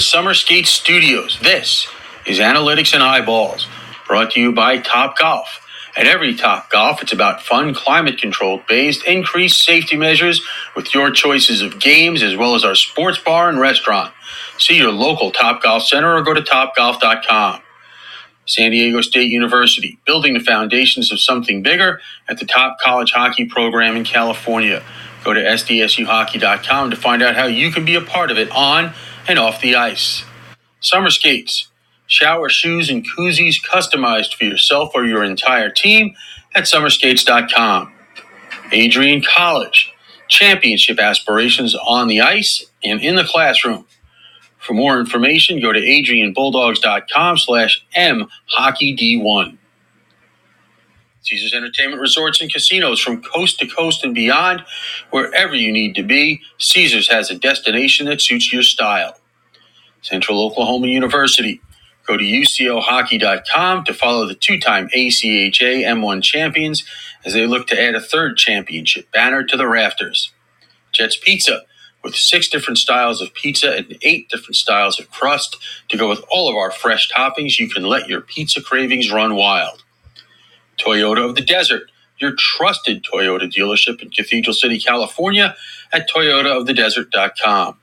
The Summer Skate Studios, this is Analytics and Eyeballs, brought to you by Top Golf. At every Top Golf, it's about fun, climate controlled based, increased safety measures with your choices of games as well as our sports bar and restaurant. See your local Top Golf Center or go to topgolf.com. San Diego State University, building the foundations of something bigger at the top college hockey program in California. Go to sdsuhockey.com to find out how you can be a part of it on and off the ice. Summer skates, shower shoes and koozies customized for yourself or your entire team at summerskates.com. Adrian College, championship aspirations on the ice and in the classroom. For more information, go to adrianbulldogs.com slash mhockeyd1. Caesars Entertainment Resorts and Casinos from coast to coast and beyond. Wherever you need to be, Caesars has a destination that suits your style. Central Oklahoma University. Go to ucohockey.com to follow the two time ACHA M1 champions as they look to add a third championship banner to the rafters. Jets Pizza, with six different styles of pizza and eight different styles of crust to go with all of our fresh toppings, you can let your pizza cravings run wild. Toyota of the Desert, your trusted Toyota dealership in Cathedral City, California at toyotaofthedesert.com.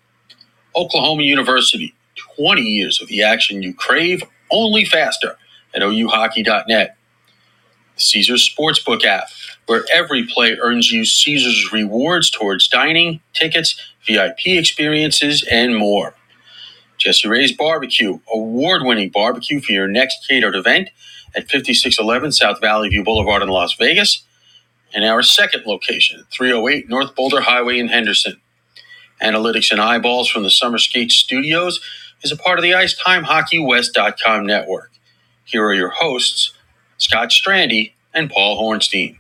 Oklahoma University, 20 years of the action you crave, only faster at ouhockey.net. Caesars Sportsbook app, where every play earns you Caesars rewards towards dining, tickets, VIP experiences, and more. Jesse Ray's Barbecue, award winning barbecue for your next catered event at 5611 South Valley View Boulevard in Las Vegas, and our second location, 308 North Boulder Highway in Henderson. Analytics and Eyeballs from the Summer Skate Studios is a part of the IcetimeHockeyWest.com network. Here are your hosts, Scott Strandy and Paul Hornstein.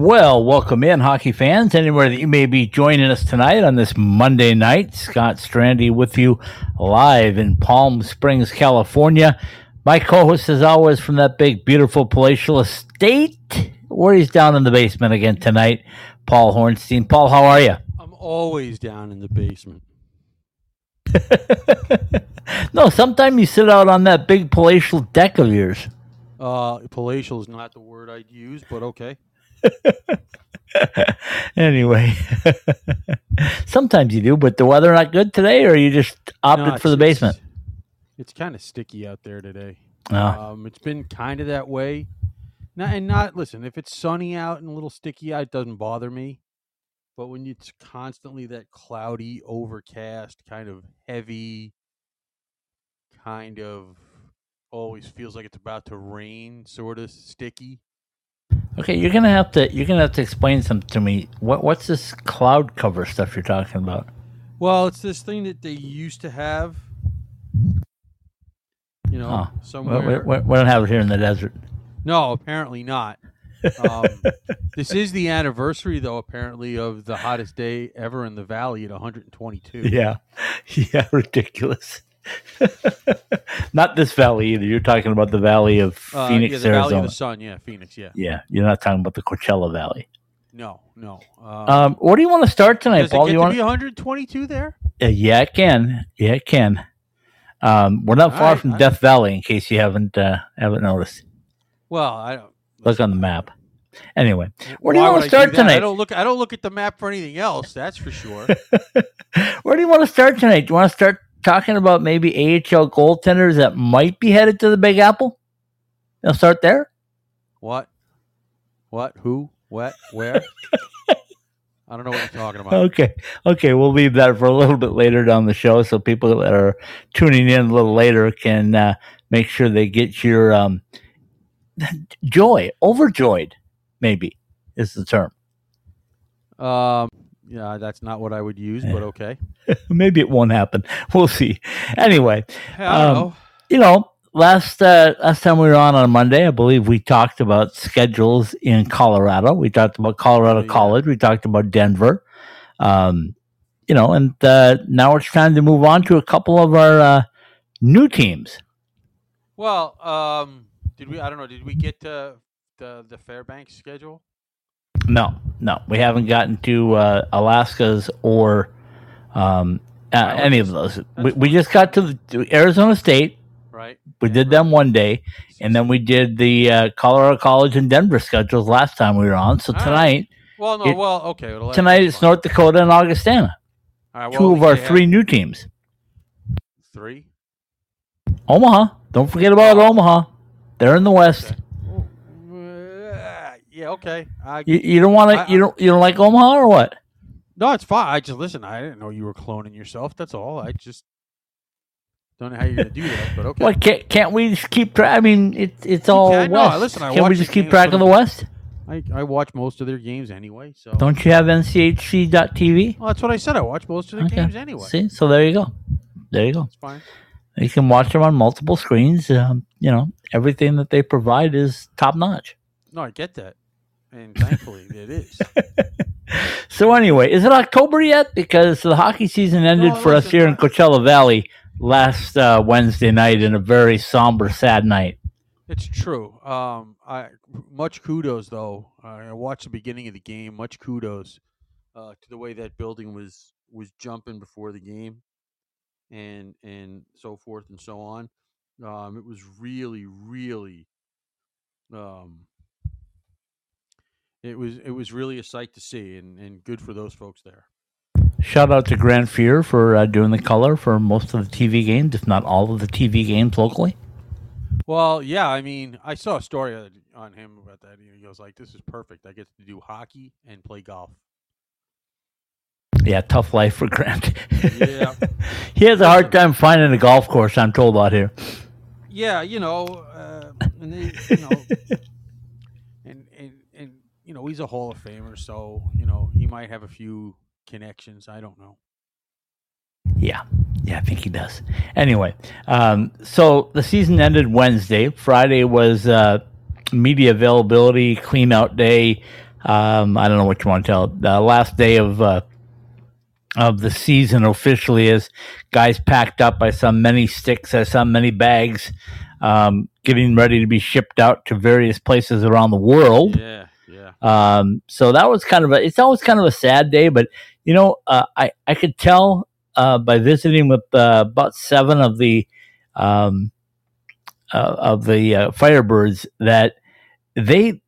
Well, welcome in, hockey fans, anywhere that you may be joining us tonight on this Monday night. Scott Strandy with you live in Palm Springs, California. My co host, as always, from that big, beautiful palatial estate, where he's down in the basement again tonight, Paul Hornstein. Paul, how are you? I'm always down in the basement. no, sometimes you sit out on that big palatial deck of yours. Uh, palatial is not the word I'd use, but okay. anyway, sometimes you do, but the weather not good today, or you just opted No, for the it's- basement? It's kind of sticky out there today. Oh. Um, it's been kind of that way. Not, and not listen. If it's sunny out and a little sticky out, it doesn't bother me. But when it's constantly that cloudy, overcast, kind of heavy, kind of always feels like it's about to rain, sort of sticky. Okay, you're gonna have to you're gonna have to explain something to me. What what's this cloud cover stuff you're talking about? Well, it's this thing that they used to have. You know, Oh, we, somewhere. we, we don't have it here in the desert. No, apparently not. Um, this is the anniversary, though, apparently, of the hottest day ever in the valley at 122. Yeah, yeah, ridiculous. not this valley either. You're talking about the valley of Uh, Phoenix, yeah, the Valley Arizona. of the Sun. Yeah, Phoenix. Yeah. yeah, you're not talking about the Coachella Valley. No, no. Um, Um, what do you want to start tonight, does Paul? it Do get you to want? be 122 there? Uh, yeah, it can. Yeah, it can. Um, we're not All far right, from I- Death Valley, in case you haven't uh, haven't noticed. Well, I don't. Look on the map. Anyway, where do you want to I start? I tonight? don't look. I don't look at the map for anything else. That's for sure. Where do you want to start tonight? Do you want to start talking about maybe AHL goaltenders that might be headed to the Big Apple? They'll start there. what? What? Who? What? Where? I don't know what you're talking about. Okay, okay, we'll leave that for a little bit later down the show, so people that are tuning in a little later can uh, make sure they get your um, joy, overjoyed, maybe is the term. Um, yeah, that's not what I would use, but okay. maybe it won't happen. We'll see. Anyway, Um, know. you know, last uh, last time we were on on Monday, I believe we talked about schedules in Colorado. We talked about Colorado Oh, yeah. College. We talked about Denver. Um, you know, and uh, now it's time to move on to a couple of our uh, new teams. Well, um, did we? I don't know. Did we get to the the Fairbanks schedule? No, no, we haven't gotten to uh, Alaska's or Um, uh, any of those. We, we just got to, the, to Arizona State. Right. We did them one day, and then we did the uh, Colorado College and Denver schedules last time we were on. So All right. tonight, Well, no. it- well, okay. tonight it's. North Dakota and Augustana, All right, well, two of our they have three new teams. Three. Omaha, don't forget about Oh. Omaha. They're in the West. Uh, yeah. Okay. I, You, you don't want to. You don't. You don't like Omaha or what? no, it's fine. I just listen. I didn't know you were cloning yourself. That's all. I just don't know how you're gonna do that. But okay. What can't, can't we just keep track? I mean, it's it's all can. No, listen, I can't we just keep track of the West? I, I watch most of their games anyway. So. Don't you have NCHC.TV? Well, that's what I said. I watch most of the Okay. games anyway. See, so there you go. There you go. It's fine. You can watch them on multiple screens. Um, you know, everything that they provide is top notch. No, I get that, and thankfully it is. So anyway, is it October yet? Because the hockey season ended No, for us here in Coachella Valley last uh, Wednesday night in a very somber, sad night. It's true. Um, I much kudos though. I watched the beginning of the game. Much kudos uh, to the way that building was was jumping before the game, and and so forth and so on. Um, it was really, really, um, it was it was really a sight to see, and and good for those folks there. Shout out to Grant Fuhr for uh, doing the color for most of the TV games, if not all of the TV games locally. Well, yeah, I mean, I saw a story on- him about that. He goes like, "This is perfect. I get to do hockey and play golf." Yeah, tough life for Grant. Yeah. he has a hard time finding a golf course. I'm told out here. Yeah, you know, uh, and they, you know, you know, he's a Hall of Famer, so you know, he might have a few connections. I don't know. Yeah, yeah, I think he does. Anyway, um, so the season ended Wednesday. Friday was uh, media availability, clean out day. Um, I don't know what you want to tell. The last day of uh, of the season officially is guys packed up. I saw many sticks. I saw many bags, um, getting ready to be shipped out to various places around the world. Yeah, yeah. Um, so that was kind of a, it's always kind of a sad day, but you know, uh, I, I could tell, uh, by visiting with, uh, about seven of the, um, uh, of the, uh, Firebirds that they,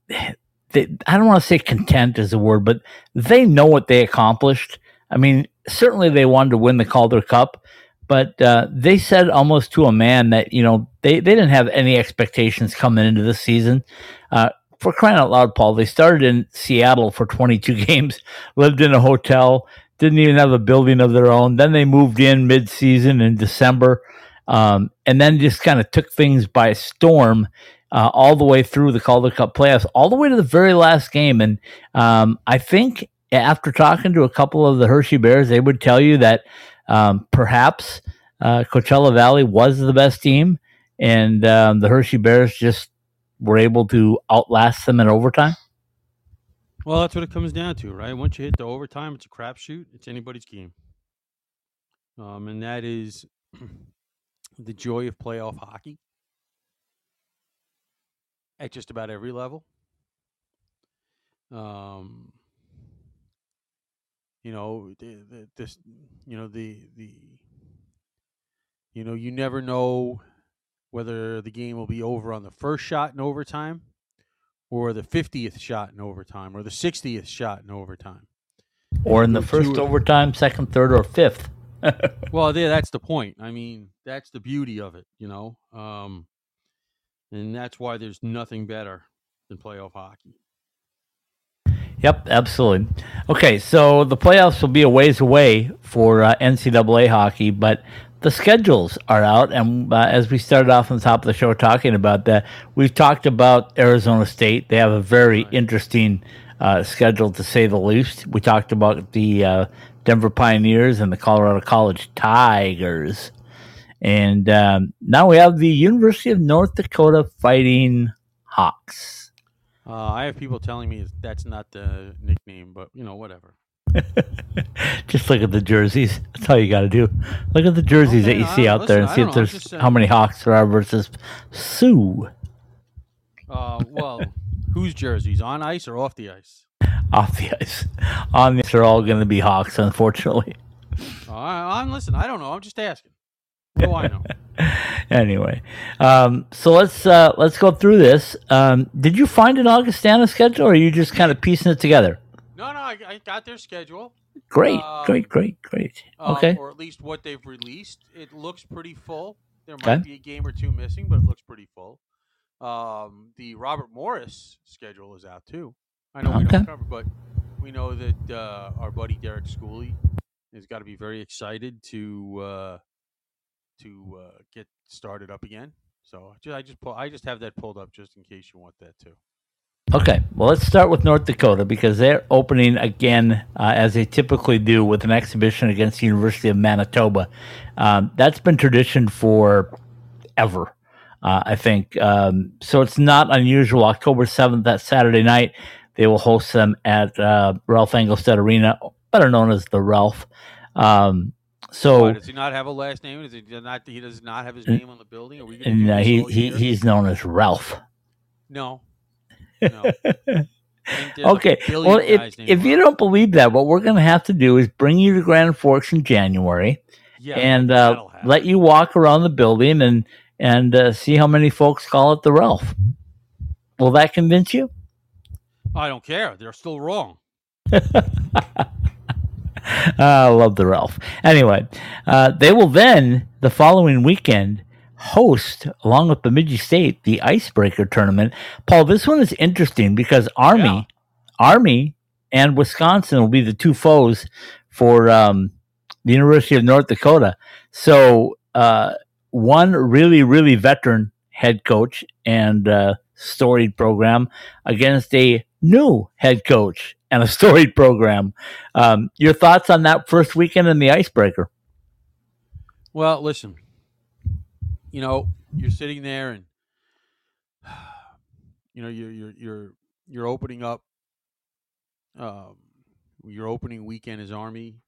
they, I don't want to say content is a word, but they know what they accomplished. I mean, certainly they wanted to win the Calder Cup, but uh, they said almost to a man that you know they, they didn't have any expectations coming into the season. Uh, for crying out loud, Paul, they started in Seattle for 22 games, lived in a hotel, didn't even have a building of their own. Then they moved in mid-season in December, um, and then just kind of took things by storm. Uh, all the way through the Calder Cup playoffs, all the way to the very last game. And um, I think after talking to a couple of the Hershey Bears, they would tell you that um, perhaps uh, Coachella Valley was the best team, and um, the Hershey Bears just were able to outlast them in overtime. Well, that's what it comes down to, right? Once you hit the overtime, it's a crapshoot. It's anybody's game, um, and that is the joy of playoff hockey at just about every level. Um, you know, this, you know, the the, you know, you never know whether the game will be over on the first shot in overtime or the 50th shot in overtime or the 60th shot in overtime. Or in the first overtime, second, third, or fifth. Well, there, that's the point. I mean, that's the beauty of it, you know. Um, and that's why there's nothing better than playoff hockey. Yep, absolutely. Okay, so the playoffs will be a ways away for uh, NCAA hockey, but the schedules are out. And uh, as we started off on the top of the show talking about that, we've talked about Arizona State. They have a very interesting uh, schedule, to say the least. We talked about the uh, Denver Pioneers and the Colorado College Tigers. And um, now we have the University of North Dakota Fighting Hawks. Uh, I have people telling me that's not the nickname, but you know, whatever. Just look at the jerseys. That's all you got to do. Look at the jerseys Okay, that you I see out there and see if know, there's just how many Hawks there are versus Sioux Uh, well, whose jerseys on ice or off the ice? off the ice. On the ice are all going to be Hawks, unfortunately. Uh, I'm listen. I don't know. I'm just asking. What do I know? anyway, um, so let's uh, let's go through this. Um, did you find an Augustana schedule, or are you just kind of piecing it together? No, no. I, I got their schedule. Great, Um, great, great, great. um, Okay, or at least what they've released. It looks pretty full. There Okay. might be a game or two missing, but it looks pretty full. Um, the Robert Morris schedule is out too. I know we Okay. don't cover, but we know that uh, our buddy Derek Schooley has got to be very excited to uh, to uh, get started up again. So I just pull, I just have that pulled up just in case you want that too. Okay. Well, let's start with North Dakota because they're opening again uh, as they typically do with an exhibition against the University of Manitoba. Um, that's been tradition for ever. Uh, I think um, so. It's not unusual. October seventh, that Saturday night, they will host them at uh, Ralph Engelstad Arena, better known as the Ralph. Um, so Why, does he not have a last name? Does he not? He does not have his name on the building. Are we and he, he he's known as Ralph. no. No. I think there's a Okay. Well, if if you don't believe that, what we're going to have to do is bring you to Grand Forks in January yeah, and uh, let you walk around the building and and uh, see how many folks call it the Ralph. Will that convince you? I don't care. They're still wrong. I love the Ralph. Anyway, uh, they will then the following weekend host, along with Bemidji State, the Icebreaker tournament. Paul, this one is interesting because Army, Yeah. Army, and Wisconsin will be the two foes for um, the University of North Dakota. So, uh, one really, really veteran head coach and uh, storied program against a new head coach and a storied program. Um, your thoughts on that first weekend in the Icebreaker? Well, listen. You know, you're sitting there and you know you're you're you're you're opening up. Um, your opening weekend is Army,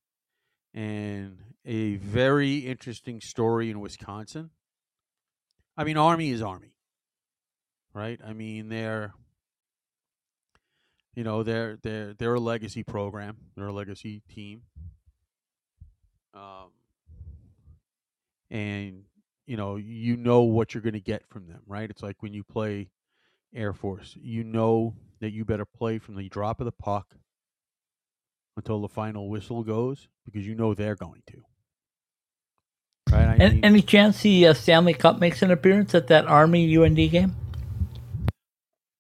and a very interesting story in Wisconsin. I mean, Army is Army, right? I mean, they're you know they're they're they're a legacy program. They're a legacy team. Um, and you know you know what you're going to get from them, right? It's like when you play Air Force, you know that you better play from the drop of the puck until the final whistle goes because you know they're going to. Right? I And, mean- any chance the uh, Stanley Cup makes an appearance at that Army UND game?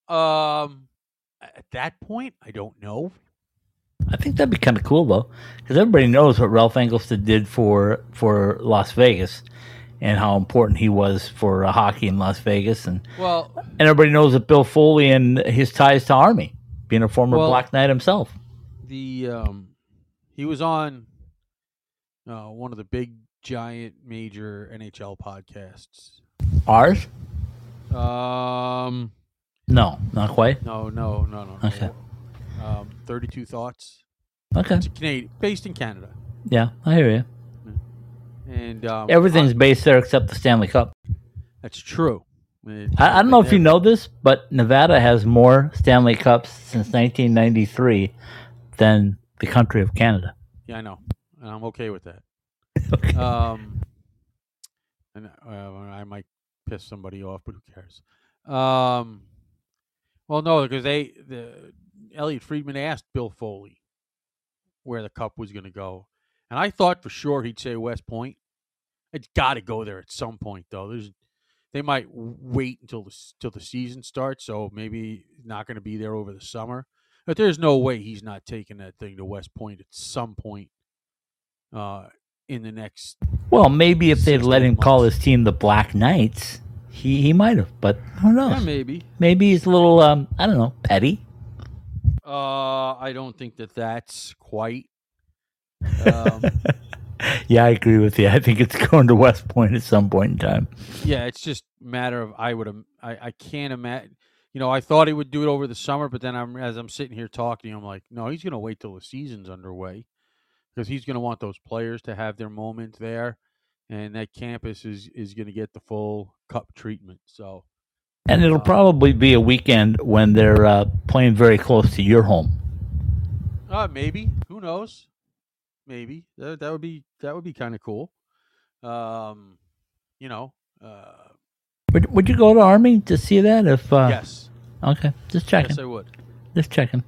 Um, at that point, I don't know. I think that'd be kind of cool though, because everybody knows what Ralph Engelstad did for for Las Vegas, and how important he was for uh, hockey in Las Vegas, and Well, and everybody knows that Bill Foley and his ties to Army, being a former Well- Black Knight himself. the um, he was on uh, one of the big, giant, major NHL podcasts. Ours? Um, No, not quite. no, no, no, no. no. Okay. Um, Thirty-two Thoughts. Okay, It's Canadian, based in Canada, yeah, I hear you. And um, Everything's based there except the Stanley Cup. that's true. It- I, I don't know if you know this, but Nevada has more Stanley Cups since 1993 than the country of Canada. Yeah, I know, and I'm okay with that. Okay. Um, and uh, I might piss somebody off, but who cares? Um, well, no, because they the Elliotte Friedman asked Bill Foley where the cup was going to go, and I thought for sure he'd say West Point. It's got to go there at some point, though. There's they might wait until the till the season starts, so maybe not going to be there over the summer. But there's no way he's not taking that thing to West Point at some point uh, in the next Well, maybe if they'd let him call his team the Black Knights, he, he might have, but who knows? Yeah, maybe. maybe he's a little, um, I don't know, petty. Uh, I don't think that that's quite. Um, yeah, I agree with you. I think it's going to West Point at some point in time. yeah, it's just a matter of I would I I can't imagine. You know, I thought he would do it over the summer, but then I'm as I'm sitting here talking, I'm like, no, he's going to wait till the season's underway because he's going to want those players to have their moment there, and that campus is is going to get the full cup treatment. So And it'll Uh, probably be a weekend when they're uh, playing very close to your home. uh maybe who knows? Maybe that, that would be that would be kind of cool. Um, you know, uh, Would, would you go to Army to see that? If uh, yes, okay, just checking, yes, I would. just checking.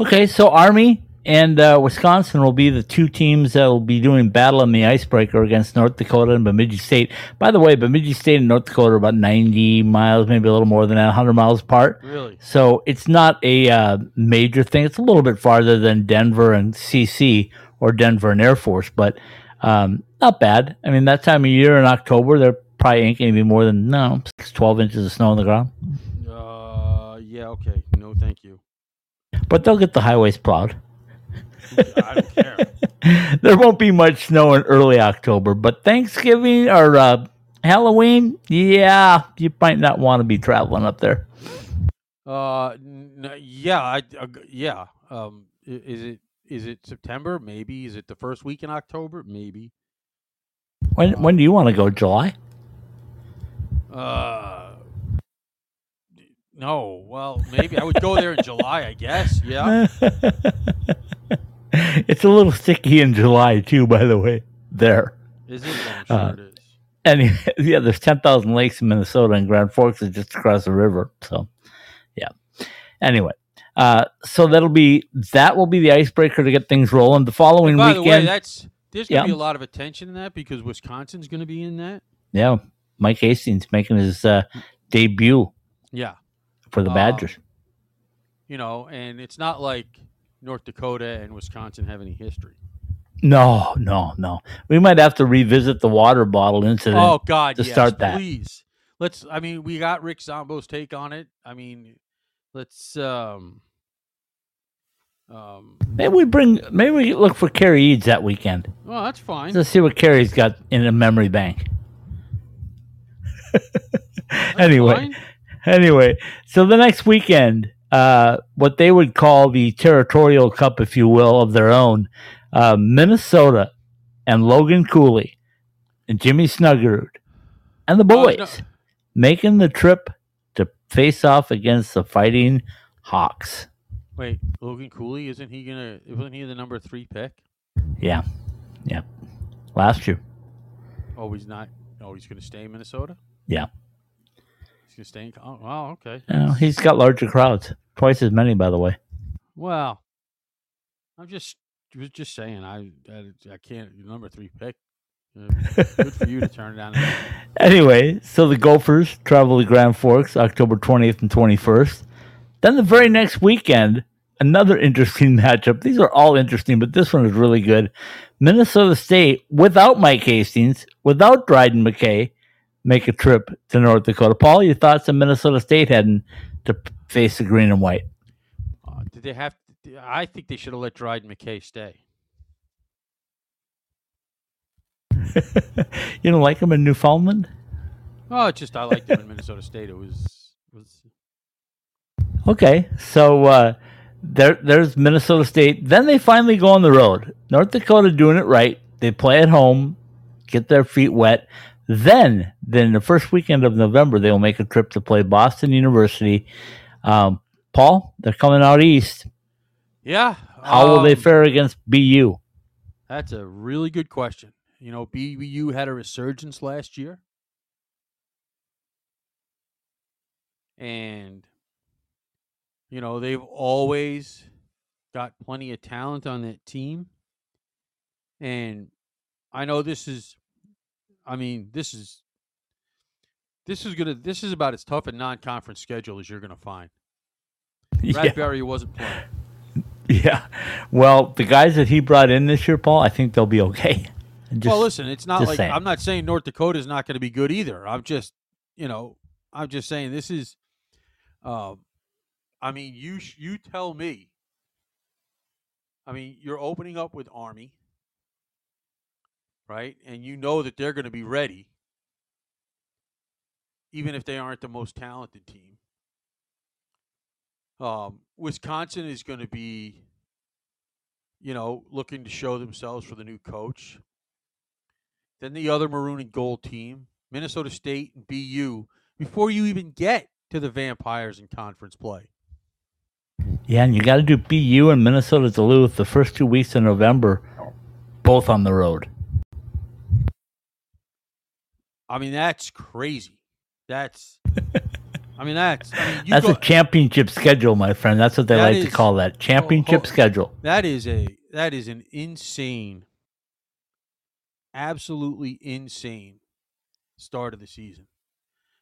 Okay, so Army and uh, Wisconsin will be the two teams that will be doing battle in the icebreaker against North Dakota and Bemidji State. By the way, Bemidji State and North Dakota are about 90 miles, maybe a little more than that, 100 miles apart. Really, So it's not a uh, major thing. It's a little bit farther than Denver and CC or Denver and Air Force, but um, not bad. I mean, that time of year in October, there probably ain't going to be more than no 6, 12 inches of snow on the ground. uh, yeah, okay, no, thank you. But they'll get the highways plowed. I don't care. there won't be much snow in early October, but Thanksgiving or uh, Halloween, yeah, you might not want to be traveling up there. Uh, n- yeah, I, uh, yeah. Um, is it is it September? Maybe. Is it the first week in October? Maybe. When when do you want to go? July? Uh, no. Well, maybe I would go there in July. I guess. Yeah. it's a little sticky in July too, by the way. There. Is it? I'm sure Uh, it is. And yeah, there's 10,000 lakes in Minnesota, and Grand Forks is just across the river. So, yeah. Anyway, uh, so that'll be that will be the icebreaker to get things rolling. The following By the way, weekend, that's there's gonna Yeah. be a lot of attention in that because Wisconsin's gonna be in that. yeah, Mike Hastings making his uh, debut Yeah. for the Uh, Badgers. You know, and it's not like North Dakota and Wisconsin have any history. No, no, no. We might have to revisit the water bottle incident. Oh God, to yes, start that. please. Let's. I mean, we got Rick Zombo's take on it. I mean, let's. um um, Maybe we bring. Maybe we look for Kerry Eads that weekend. well, that's fine. Let's see what Kerry's got in a memory bank. anyway, Fine. anyway, so the next weekend, uh, what they would call the territorial cup, if you will, of their own, uh, Minnesota and Logan Cooley and Jimmy Snuggerud and the Oh, boys no. making the trip to face off against the Fighting Hawks. Wait, Logan Cooley isn't he gonna? Wasn't he the number three pick? Yeah, yeah. Last year, Oh, he's not. Oh, he's gonna stay in Minnesota. yeah. He's gonna stay in. Oh, wow, okay. You know, he's got larger crowds, twice as many, by the way. Well, I'm just was just saying. I I, I can't. Number three pick. Uh, good for you to turn it down. Anyway, so the Gophers travel to Grand Forks October 20th and 21st. Then the very next weekend, another interesting matchup. These are all interesting, but this one is really good. Minnesota State, without Mike Hastings, without Dryden McKay, make a trip to North Dakota. Paul, your thoughts on Minnesota State heading to face the green and white? Uh, did they have? I think they should have let Dryden McKay stay. you don't like him in Newfoundland? Oh, it's just I liked them in Minnesota State. It was Okay, so uh, there, there's Minnesota State. Then they finally go on the road. North Dakota doing it right. They play at home, get their feet wet. Then, then the first weekend of November, they will make a trip to play Boston University. Um, Paul, they're coming out east. yeah. How will they um, fare against BU? That's a really good question. You know, BU had a resurgence last year. And, you know, they've always got plenty of talent on that team. And I know this is, I mean, this is, this is gonna, this is about as tough a non-conference schedule as you're gonna find. Yeah, Bradbury wasn't playing. yeah. Well, the guys that he brought in this year, Paul, I think they'll be okay. Just, well, listen, it's not like saying. I'm not saying North Dakota is not going to be good either. I'm just, you know, I'm just saying this is. Um, I mean, you you tell me. I mean, you're opening up with Army, right? And you know that they're going to be ready, even if they aren't the most talented team. Um, Wisconsin is going to be, you know, looking to show themselves for the new coach. Then the other maroon and gold team, Minnesota State and BU, before you even get to the Vampires in conference play. Yeah, and you got to do BU and Minnesota Duluth the first two weeks of November. both on the road. I mean, that's crazy. That's. I mean, that's. I mean, That's go- a championship schedule, my friend. That's what they That like to call that championship oh. schedule. that is a that is an insane, absolutely insane start of the season,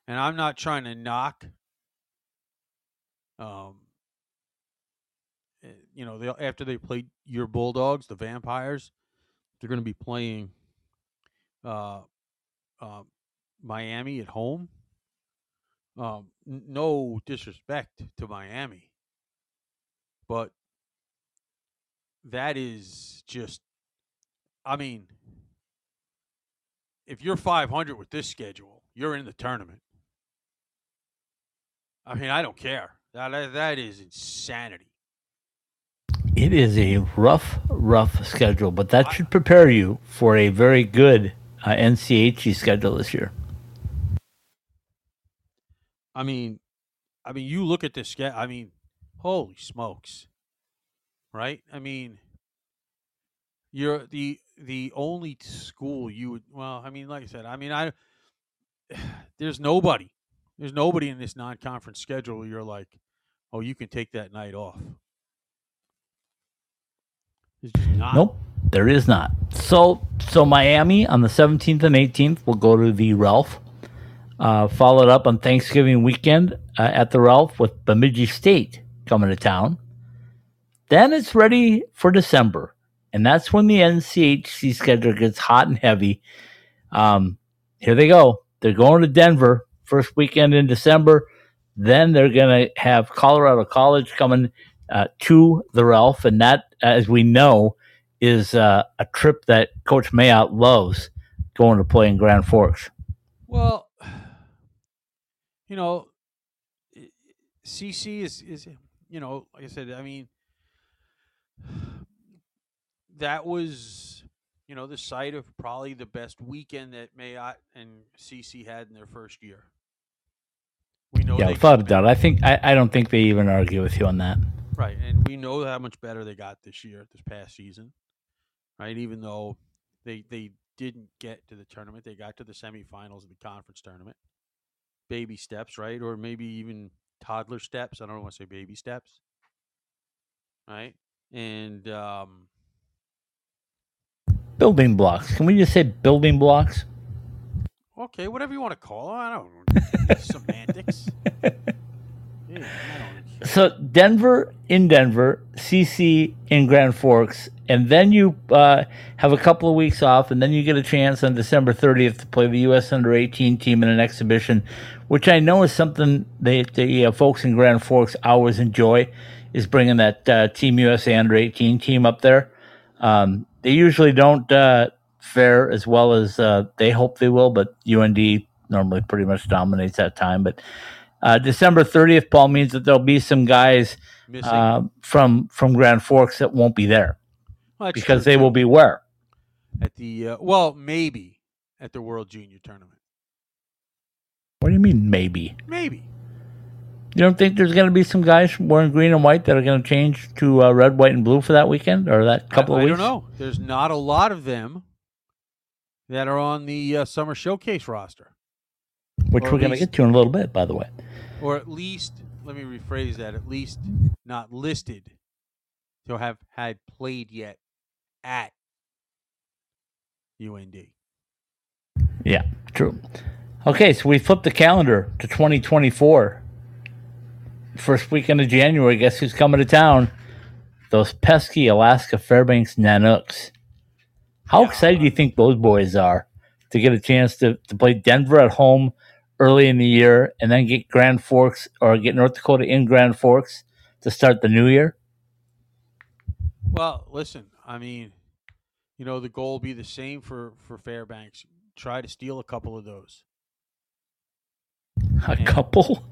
and I'm not trying to knock. Um. You know, they, after they played your Bulldogs, the Vampires, they're going to be playing uh, uh, Miami at home. Um, no disrespect to Miami, but that is just, I mean, if you're 500 with this schedule, you're in the tournament. I mean, I don't care. That- that is insanity. It is a rough, rough schedule, but that should prepare you for a very good uh, NCHC schedule this year. I mean, I mean, you look at this schedule. I mean, holy smokes, right? I mean, you're the the only school you would. Well, I mean, like I said, I mean, I there's nobody, there's nobody in this non-conference schedule. You're like, oh, you can take that night off. Nope, there is not. So, so Miami on the 17th and 18th will go to the Ralph. Uh, followed up on Thanksgiving weekend uh, at the Ralph with Bemidji State coming to town. Then it's ready for December, and that's when the NCHC schedule gets hot and heavy. Um, here they go. They're going to Denver first weekend in December. Then they're going to have Colorado College coming uh, to the Ralph, and that, as we know, is uh, a trip that Coach Mayotte loves going to play in Grand Forks. Well, you know, CC is is you know, like I said, I mean, that was you know the site of probably the best weekend that Mayotte and CC had in their first year. We know Yeah, without a doubt. I think I, I don't think they even argue with you on that. Right, and we know how much better they got this year, this past season. Right, even though they they didn't get to the tournament, they got to the semifinals of the conference tournament. Baby steps, right, or maybe even toddler steps. I don't want to say baby steps. Right, and um, Building blocks. Can we just say building blocks? Okay, whatever you want to call them, I don't semantics. Yeah, I don't. So Denver in Denver, CC in Grand Forks, and then you uh, have a couple of weeks off, and then you get a chance on December 30th to play the U.S. Under 18 team in an exhibition, which I know is something they, the uh, folks in Grand Forks always enjoy, is bringing that uh, Team USA Under 18 team up there. Um, they usually don't uh, fare as well as uh, they hope they will, but UND normally pretty much dominates that time. But uh, December 30th, Paul, means that there'll be some guys uh, from from Grand Forks that won't be there Well, because they will be where? at the uh, well, maybe at the World Junior Tournament. What do you mean, maybe? Maybe. You don't think there's going to be some guys wearing green and white that are going to change to uh, red, white, and blue for that weekend or that couple I, of I weeks? don't know. There's not a lot of them that are on the uh, summer showcase roster, Which Or we're going to get to in a little bit, by the way. or at least let me rephrase that. At least not listed to have had played yet at UND. Yeah, true. Okay, so we flipped the calendar to 2024. First weekend of January, guess who's coming to town? Those pesky Alaska Fairbanks Nanooks. How Yeah. excited do you think those boys are to get a chance to, to play Denver at home early in the year and then get Grand Forks or get North Dakota in Grand Forks to start the new year? Well, listen. I mean, you know, the goal will be the same for for Fairbanks. Try to steal a couple of those. A Yeah. couple?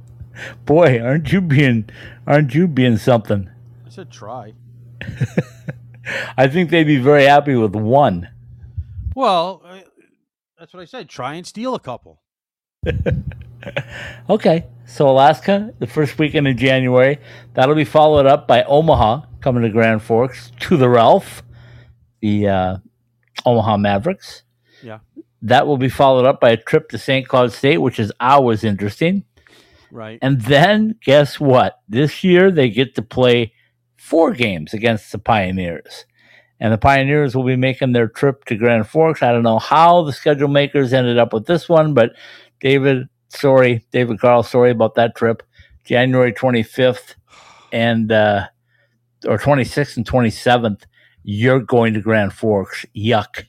Boy, aren't you being aren't you being something? I said try. I think they'd be very happy with one. Well, uh, that's what I said. Try and steal a couple. Okay, so Alaska, the first weekend in January. That'll be followed up by Omaha coming to Grand Forks to the Ralph, the uh, Omaha Mavericks. Yeah. That will be followed up by a trip to St. Cloud State, which is always interesting. Right. And then guess what? This year they get to play four games against the Pioneers. And the Pioneers will be making their trip to Grand Forks. I don't know how the schedule makers ended up with this one, but David, sorry, David Carle, sorry about that trip. January 25th and uh, or 26th and 27th, you're going to Grand Forks. Yuck.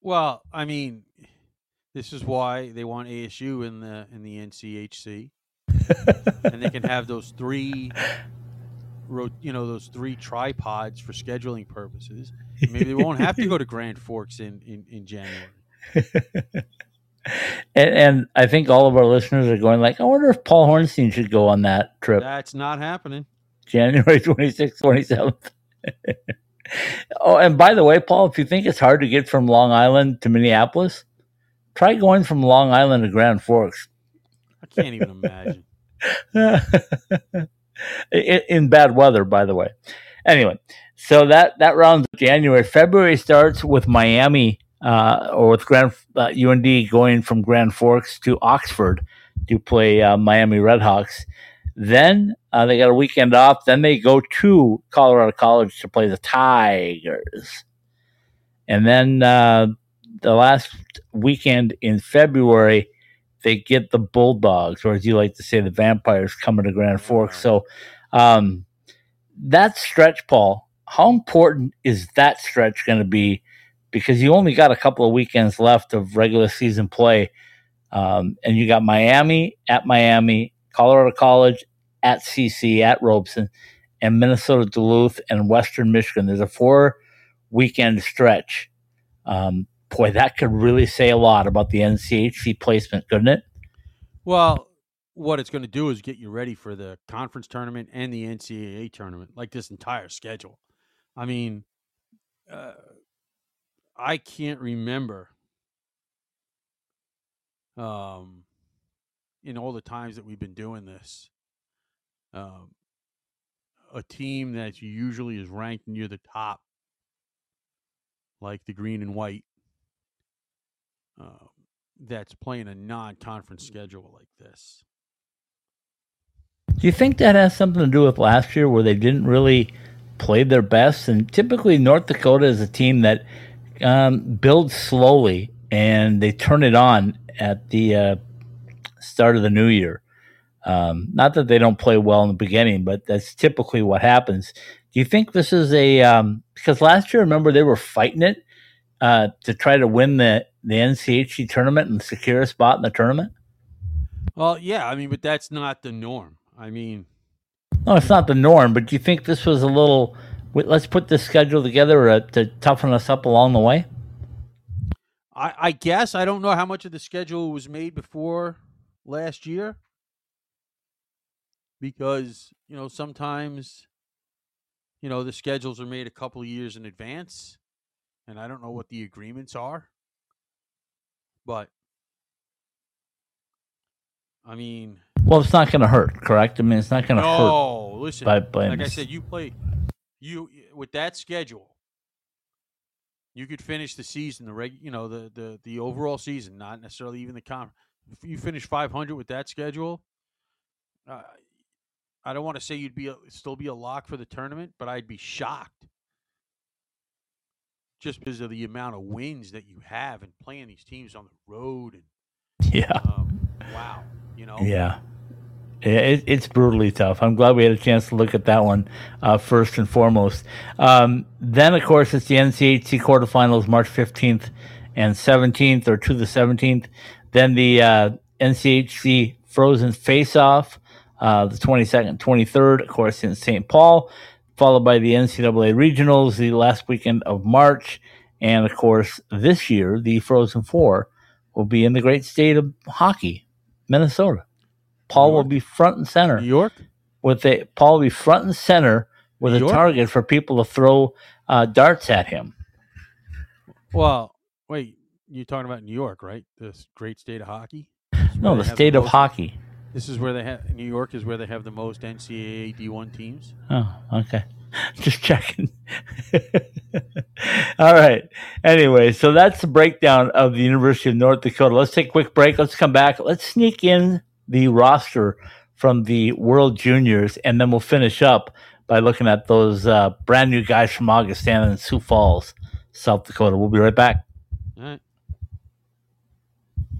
Well, I mean, this is why they want ASU in the in the NCHC, and they can have those three, you know, those three tripods for scheduling purposes. Maybe they won't have to go to Grand Forks in in, in January. and, and I think all of our listeners are going like, I wonder if Paul Hornstein should go on that trip. That's not happening. January 26th, 27th. oh, and by the way, Paul, if you think it's hard to get from Long Island to Minneapolis, try going from Long Island to Grand Forks. I can't even imagine. in, in bad weather, by the way. Anyway, so that that rounds January. February starts with Miami uh, or with Grand uh, UND going from Grand Forks to Oxford to play uh, Miami Redhawks. Then uh, they got a weekend off. Then they go to Colorado College to play the Tigers. And then uh, the last weekend in February, they get the Bulldogs, or as you like to say, the Vampires coming to Grand Forks. So um, that stretch, Paul, how important is that stretch going to be? Because you only got a couple of weekends left of regular season play. Um, and you got Miami at Miami, Colorado College at CC at Robson, and Minnesota Duluth and Western Michigan. There's a four weekend stretch. Um, boy, that could really say a lot about the NCHC placement, couldn't it? Well, what it's going to do is get you ready for the conference tournament and the NCAA tournament, like this entire schedule. I mean, uh, I can't remember um, in all the times that we've been doing this, um, a team that usually is ranked near the top, like the green and white, uh, that's playing a non-conference schedule like this. Do you think that has something to do with last year, where they didn't really play their best? And typically, North Dakota is a team that um, builds slowly and they turn it on at the uh, start of the new year. Um, not that they don't play well in the beginning, but that's typically what happens. Do you think this is a um, because last year, remember they were fighting it uh, to try to win the the NCHC tournament and secure a spot in the tournament? Well, yeah, I mean, but that's not the norm. I mean, no, it's not the norm. But do you think this was a little? Let's put this schedule together uh, to toughen us up along the way. I, I guess I don't know how much of the schedule was made before last year because you know sometimes you know the schedules are made a couple of years in advance and i don't know what the agreements are but i mean well it's not going to hurt correct? I mean it's not going to no, hurt no listen by, by like i said you play you with that schedule you could finish the season the reg you know the the the overall season not necessarily even the con if you finish 500 with that schedule uh, I don't want to say you'd be a, still be a lock for the tournament, but I'd be shocked just because of the amount of wins that you have and playing these teams on the road. And yeah, um, wow, you know, yeah. It, it's brutally tough. I'm glad we had a chance to look at that one uh, first and foremost. Um, then, of course, it's the NCHC quarterfinals, March 15th and 17th, or to the 17th. Then the uh, NCHC Frozen Face Off uh, the 22nd, 23rd, of course, in St. Paul, followed by the NCAA regionals the last weekend of March. And of course, this year, the Frozen Four will be in the great state of hockey, Minnesota. Paul will be front and center. New York? With a Paul will be front and center with New a York? target for people to throw uh, darts at him. Well, wait, you're talking about New York, right? This great state of hockey? No, the state of hockey. This is where they have New York is where they have the most NCAA D1 teams. Oh, okay. Just checking. All right. Anyway, so that's the breakdown of the University of North Dakota. Let's take a quick break. Let's come back. Let's sneak in the roster from the World Juniors, and then we'll finish up by looking at those uh, brand new guys from Augustana and Sioux Falls, South Dakota. We'll be right back.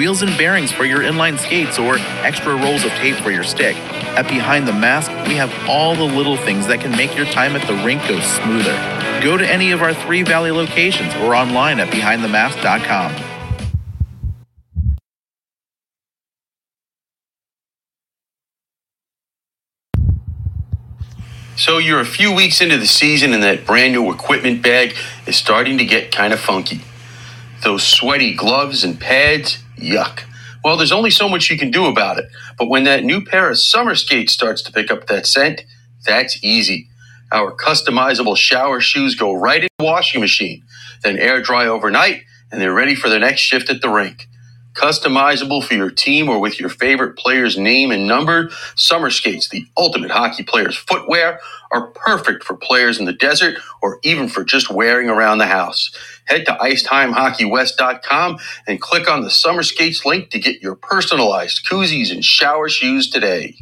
wheels and bearings for your inline skates, or extra rolls of tape for your stick, at Behind the Mask, we have all the little things that can make your time at the rink go smoother. Go to any of our three Valley locations or online at behindthemask.com. So you're a few weeks into the season and that brand new equipment bag is starting to get kind of funky. Those sweaty gloves and pads, yuck. Well, there's only so much you can do about it. But when that new pair of summer skates starts to pick up that scent, that's easy. Our customizable shower shoes go right in the washing machine, then air dry overnight, and they're ready for the next shift at the rink. Customizable for your team or with your favorite player's name and number, summer skates, the ultimate hockey player's footwear, are perfect for players in the desert or even for just wearing around the house. Head to IcetimeHockeyWest.com and click on the summer skates link to get your personalized koozies and shower shoes today.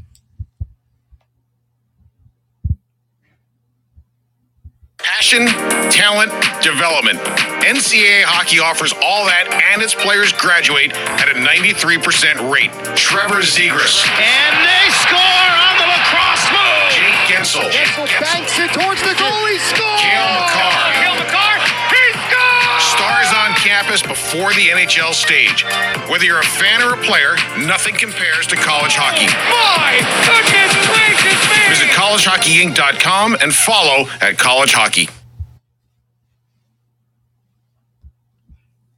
Passion, talent, development. NCAA hockey offers all that, and its players graduate at a 93% rate. Trevor Zegras. And they score on the lacrosse move. Jake Guentzel. Guentzel banks it towards the goal. He scores. Cale Makar. Stars on campus before the NHL stage. Whether you're a fan or a player, nothing compares to college hockey. Oh my goodness gracious me. Visit collegehockeyinc.com and follow at College Hockey.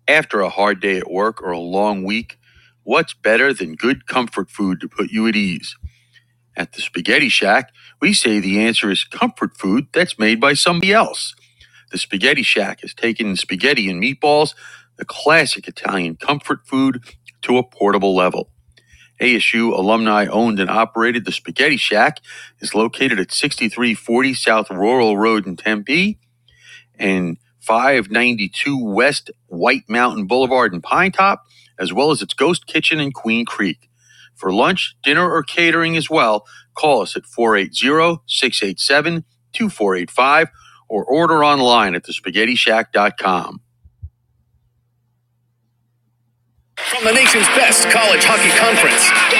After a hard day at work or a long week, what's better than good comfort food to put you at ease? At the Spaghetti Shack, we say the answer is comfort food that's made by somebody else. The Spaghetti Shack has taken spaghetti and meatballs, the classic Italian comfort food, to a portable level. ASU alumni owned and operated the Spaghetti Shack is located at 6340 South Rural Road in Tempe and 592 West White Mountain Boulevard in Pinetop, as well as its ghost kitchen in Queen Creek. For lunch, dinner, or catering as well, call us at 480 687 2485 or order online at thespaghettishack.com. From the nation's best college hockey conference.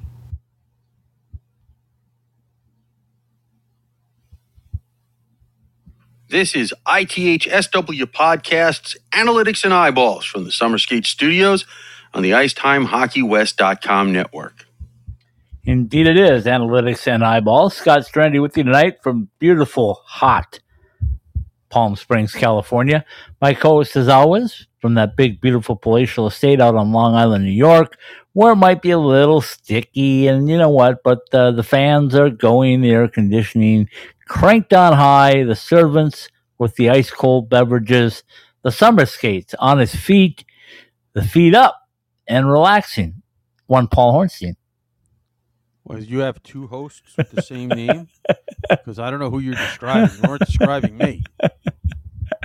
This is ITHSW Podcasts, Analytics and Eyeballs from the Summer Skate Studios on the IcetimeHockeyWest.com network. Indeed, it is analytics and eyeballs. Scott Strandy with you tonight from beautiful, hot Palm Springs, California. My co-host, as always, from that big, beautiful palatial estate out on Long Island, New York, where it might be a little sticky, and you know what? But uh, the fans are going, the air conditioning cranked on high, the servants with the ice cold beverages, the summer skates on his feet, the feet up and relaxing. One Paul Hornstein. Well, you have two hosts with the same name? Because I don't know who you're describing. You aren't describing me.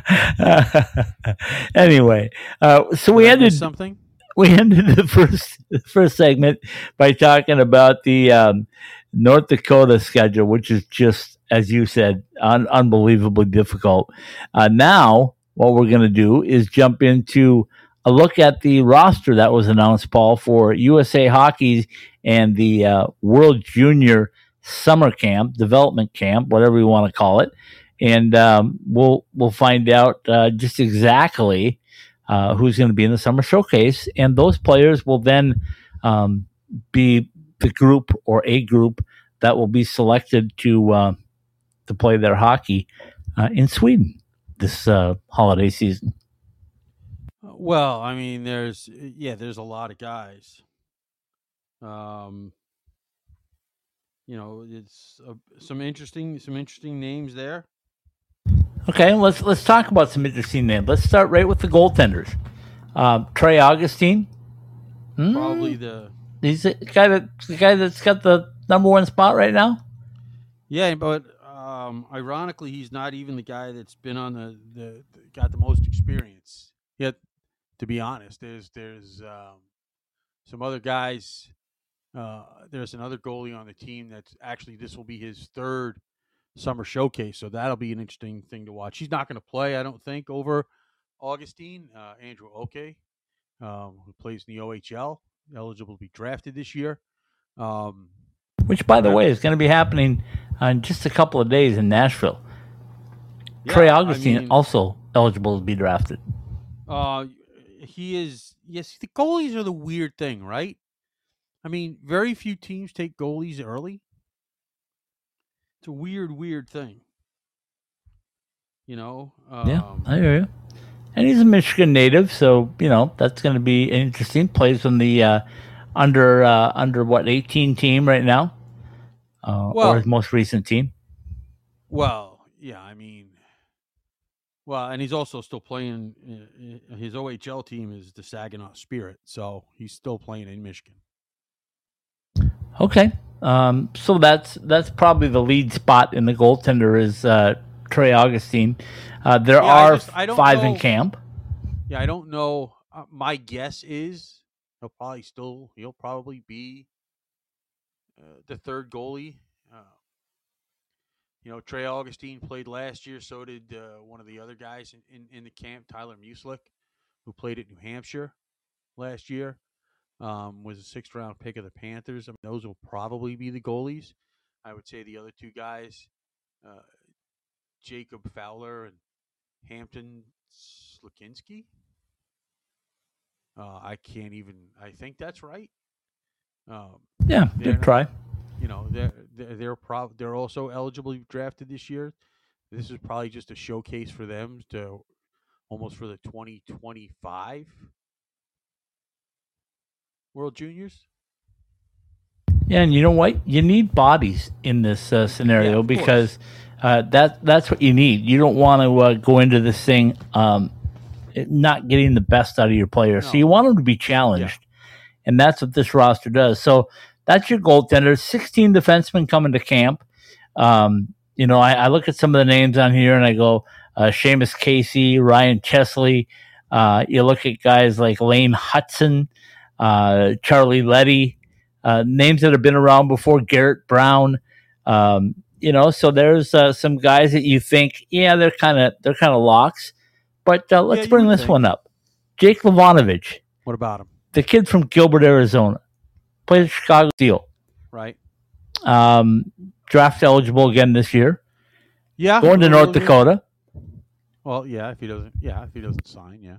anyway, uh, so we Did I ended something. we ended the first first segment by talking about the um, North Dakota schedule, which is just as you said, un- unbelievably difficult. Uh, now, what we're going to do is jump into a look at the roster that was announced, Paul, for USA Hockey and the uh, World Junior Summer Camp, Development Camp, whatever you want to call it, and um, we'll we'll find out uh, just exactly uh, who's going to be in the Summer Showcase, and those players will then um, be the group or a group that will be selected to uh, to play their hockey uh, in Sweden this uh, holiday season. Well, I mean, there's yeah, there's a lot of guys. Um, you know, it's uh, some interesting some interesting names there. Okay, let's let's talk about some interesting names. Let's start right with the goaltenders. Um, Trey Augustine. Hmm? Probably the He's the guy that the guy that's got the number one spot right now. yeah, but um, ironically, he's not even the guy that's been on the, the, the got the most experience. Yet, to be honest, there's there's um, some other guys. Uh, there's another goalie on the team that's actually this will be his third summer showcase, so that'll be an interesting thing to watch. He's not going to play, I don't think, over Augustine. Uh, Andrew Oke, um, who plays in the OHL, eligible to be drafted this year. Um, Which, by the way, is going to be happening in just a couple of days in Nashville. Trey yeah, I Augustine mean- also eligible to be drafted. Uh, he is. Yes, the goalies are the weird thing, right? I mean, very few teams take goalies early. It's a weird, weird thing. You know. Um, yeah, I hear you. And he's a Michigan native, so you know that's going to be interesting. Plays on the uh, under uh, under what eighteen team right now, uh, Well- or his most recent team. Well, yeah, I mean, well, and he's also still playing. uh, uh, His OHL team is the Saginaw Spirit, so he's still playing in Michigan. Okay, um, so that's that's probably the lead spot in the goaltender is uh, Trey Augustine. Uh, there Yeah, I are just- I five in camp. Yeah, I don't know. Uh, my guess is he'll probably still he'll probably be uh, the third goalie. Uh, you know, Trey Augustine played last year. So did uh, one of the other guys in, in, in the camp, Tyler Muszelik, who played at New Hampshire last year. Um, was a sixth round pick of the Panthers. I mean, those will probably be the goalies. I would say the other two guys, uh, Jacob Fowler and Hampton Slukynsky. Uh, I can't even. I think that's right. Um, Yeah, good try. you know, they're they're they're, prob- they're also eligible to be drafted this year. This is probably just a showcase for them to almost for the 2025 World Juniors. Yeah, and you know what? You need bodies in this uh, scenario course. because uh, that that's what you need. You don't want to uh, go into this thing um, not getting the best out of your players. So you want them to be challenged, and that's what this roster does. So that's your goaltender. Sixteen defensemen coming to camp. Um, you know, I, I look at some of the names on here and I go, uh, Seamus Casey, Ryan Chesley. Uh, you look at guys like Lane Hutson, uh, Charlie Leddy uh, names that have been around before, Garrett Brown. Um, you know, so there's uh, some guys that you think, yeah, they're kind of they're kind of locks. But uh, let's you bring this think. one up. Jake Livanavage, What about him? the kid from Gilbert, Arizona, played at Chicago Steel. Right? Um, draft eligible again this year. Yeah. Born to North. Dakota. Well, yeah. If he doesn't, yeah, if he doesn't sign, yeah.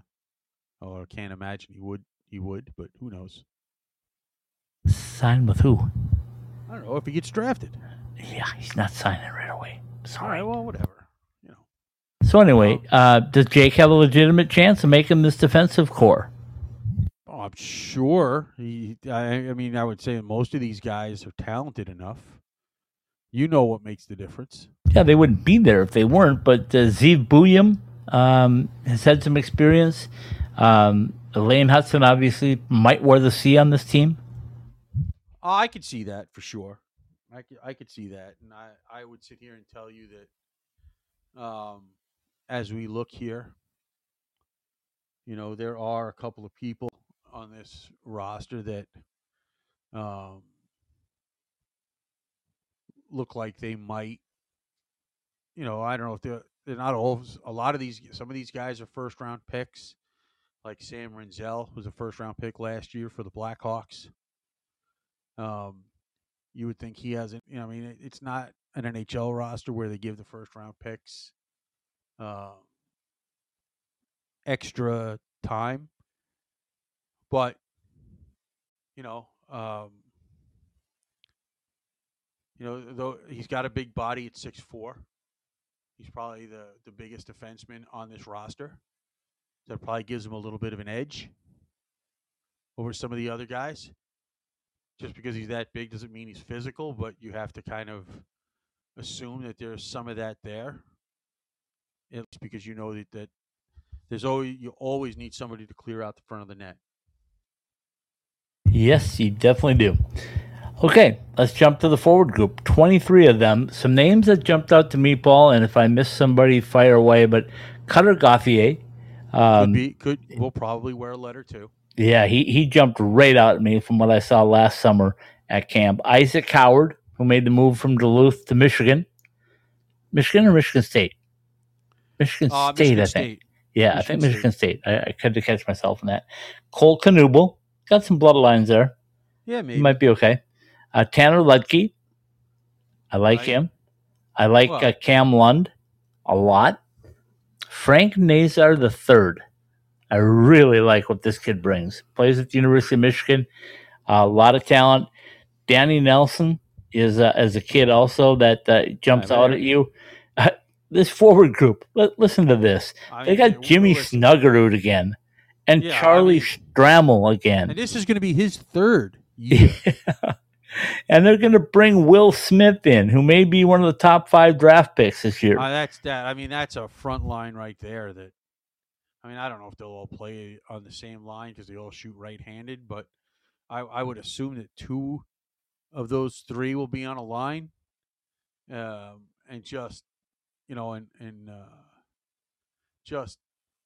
Or can't imagine he would. He would, but who knows? Signed with who? I don't know if he gets drafted. Yeah, he's not signing right away. Sorry. right. Well, whatever. You know. So anyway, uh, does Jake have a legitimate chance of making this defensive core? Oh, I'm sure. He, I, I mean, I would say most of these guys are talented enough. You know what makes the difference. Yeah, they wouldn't be there if they weren't. But uh, Zeev um, has had some experience. Um, Elaine Hutson obviously might wear the C on this team. Oh, I could see that for sure. I could, I could see that, and I, I would sit here and tell you that, um, as we look here, you know, there are a couple of people on this roster that, um, look like they might. You know, I don't know if they're they're not all. A lot of these, some of these guys are first round picks, like Sam Rinzel was a first round pick last year for the Blackhawks. Um, you would think he hasn't. You know, I mean, it's not an NHL roster where they give the first round picks uh, extra time, but you know, um, you know, though he's got a big body at six four. He's probably the, the biggest defenseman on this roster. That probably gives him a little bit of an edge over some of the other guys. Just because he's that big doesn't mean he's physical, but you have to kind of assume that there's some of that there. It's because you know that, that there's always you always need somebody to clear out the front of the net. Yes, you definitely do. Okay, let's jump to the forward group. 23 of them. Some names that jumped out to me, Paul, and if I miss somebody, fire away. But Cutter Gauthier. Um, could be, could, we'll probably wear a letter too. Yeah, he, he jumped right out at me from what I saw last summer at camp. Isaac Howard, who made the move from Duluth to Michigan. Michigan or Michigan State? Michigan Uh, State, Michigan I think. State. Yeah, I think Michigan State. I, I had to catch myself in that. Cole Knuble. Got some bloodlines there. Yeah, maybe. He might be okay. Uh, Tanner Ludtke. I like Right. him. I like Well- uh, Cam Lund a lot. Frank Nazar the third. I really like what this kid brings. Plays at the University of Michigan. a lot of talent. Danny Nelson is uh, as a kid also that uh, jumps out at you. Uh, this forward group. Li- listen to this. I They mean, got Jimmy listen, Snuggerud again, and Yeah, I Charlie mean- Stramel again. And this is going to be his third year. And they're going to bring Will Smith in, who may be one of the top five draft picks this year. Uh, that's that. I mean, that's a front line right there. That I mean, I don't know if they'll all play on the same line because they all shoot right-handed, but I, I would assume that two of those three will be on a line, um, and just you know, and and uh, just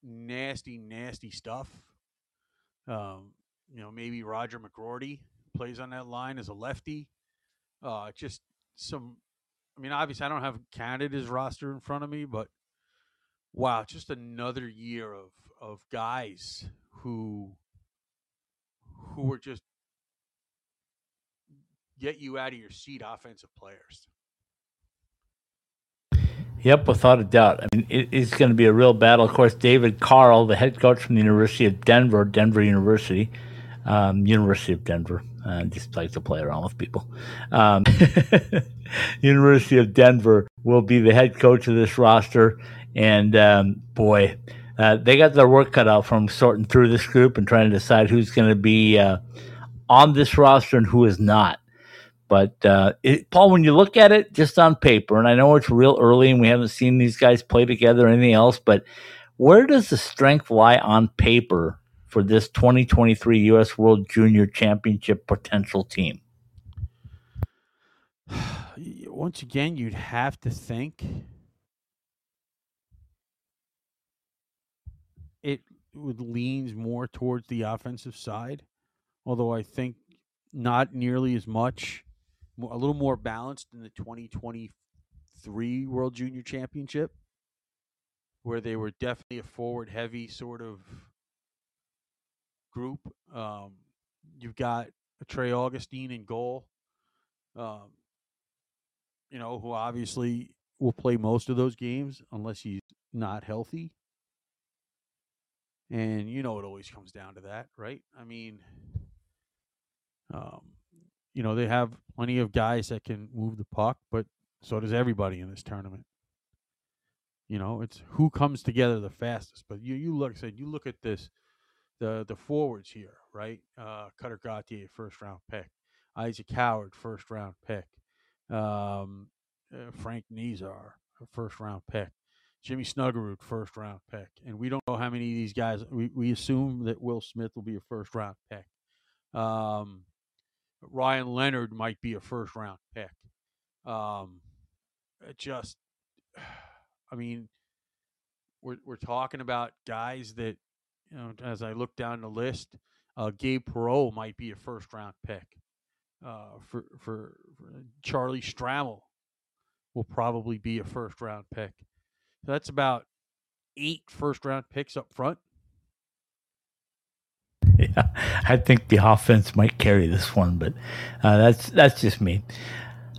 nasty, nasty stuff. Um, you know, maybe Rutger McGroarty plays on that line as a lefty. Uh, just some I mean, obviously, I don't have Canada's roster in front of me, but wow, just another year of of guys who who were just get you out of your seat offensive players. Yep, without a doubt. I mean, it, it's going to be a real battle. Of course, David Carle, the head coach from the University of Denver, Denver University, um, University of Denver. I just like to play around with people. Um, University of Denver will be the head coach of this roster, and um, boy, uh, they got their work cut out from sorting through this group and trying to decide who's going to be uh, on this roster and who is not. But uh, it, Paul, when you look at it just on paper, and I know it's real early and we haven't seen these guys play together or anything else, but where does the strength lie on paper for this 2023 U.S. World Junior Championship potential team? Once again, you'd have to think it would leans more towards the offensive side, although I think not nearly as much, a little more balanced in the 2023 World Junior Championship, where they were definitely a forward heavy sort of group. Um, you've got Trey Augustine in goal. Um, you know, who obviously will play most of those games unless he's not healthy. And you know, it always comes down to that, right? I mean, um, you know, they have plenty of guys that can move the puck, but so does everybody in this tournament. You know, it's who comes together the fastest. But you, you look, said you look at this, the the forwards here, right? Uh, Cutter Gauthier, first round pick. Isaac Howard, first round pick um, uh, Frank Nazar, a first round pick. Jimmy Snuggerud, first round pick. And we don't know how many of these guys. We, we assume that Will Smith will be a first round pick. Um, Ryan Leonard might be a first round pick. Um, just, I mean, we're we're talking about guys that, you know, as I look down the list, uh, Gabe Perreault might be a first round pick uh, for, for for Charlie Stramel will probably be a first round pick. So that's about eight first round picks up front. yeah, I think the offense might carry this one, but uh, that's that's just me.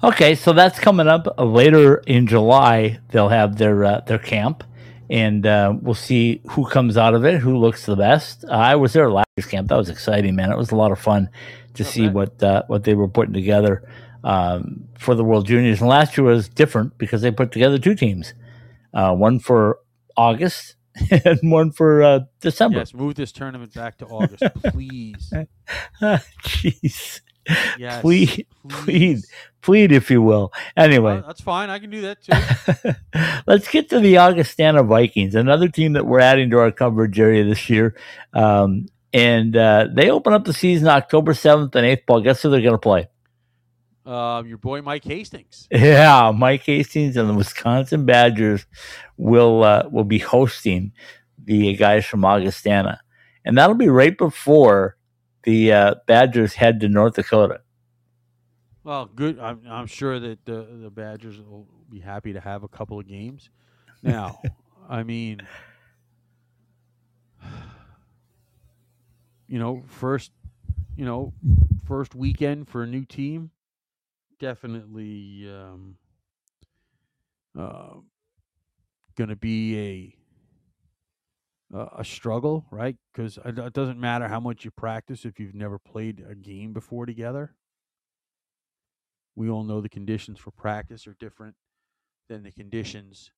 Okay, so that's coming up uh, later in July. They'll have their uh, their camp, and uh, we'll see who comes out of it, who looks the best. Uh, I was there last year's camp; that was exciting, man. It was a lot of fun to see what uh, what they were putting together um, for the World Juniors. And last year was different because they put together two teams, uh, one for August and one for uh, December. Yes, move this tournament back to August, please. Jeez. Yes, plead, plead, plead, if you will. Anyway, Well, that's fine. I can do that too. let's get to the Augustana Vikings, another team that we're adding to our coverage area this year. Um, and uh, they open up the season October 7th and 8th ball. Guess who they're going to play? Um, your boy Mike Hastings. Yeah, Mike Hastings and the Wisconsin Badgers will uh, will be hosting the guys from Augustana, and that'll be right before the uh, Badgers head to North Dakota. Well, good. I'm, I'm sure that the the Badgers will be happy to have a couple of games. Now, I mean, you know, first, you know, first weekend for a new team, definitely um, uh, going to be a a a struggle, right? Because it doesn't matter how much you practice if you've never played a game before together we all know the conditions for practice are different than the conditions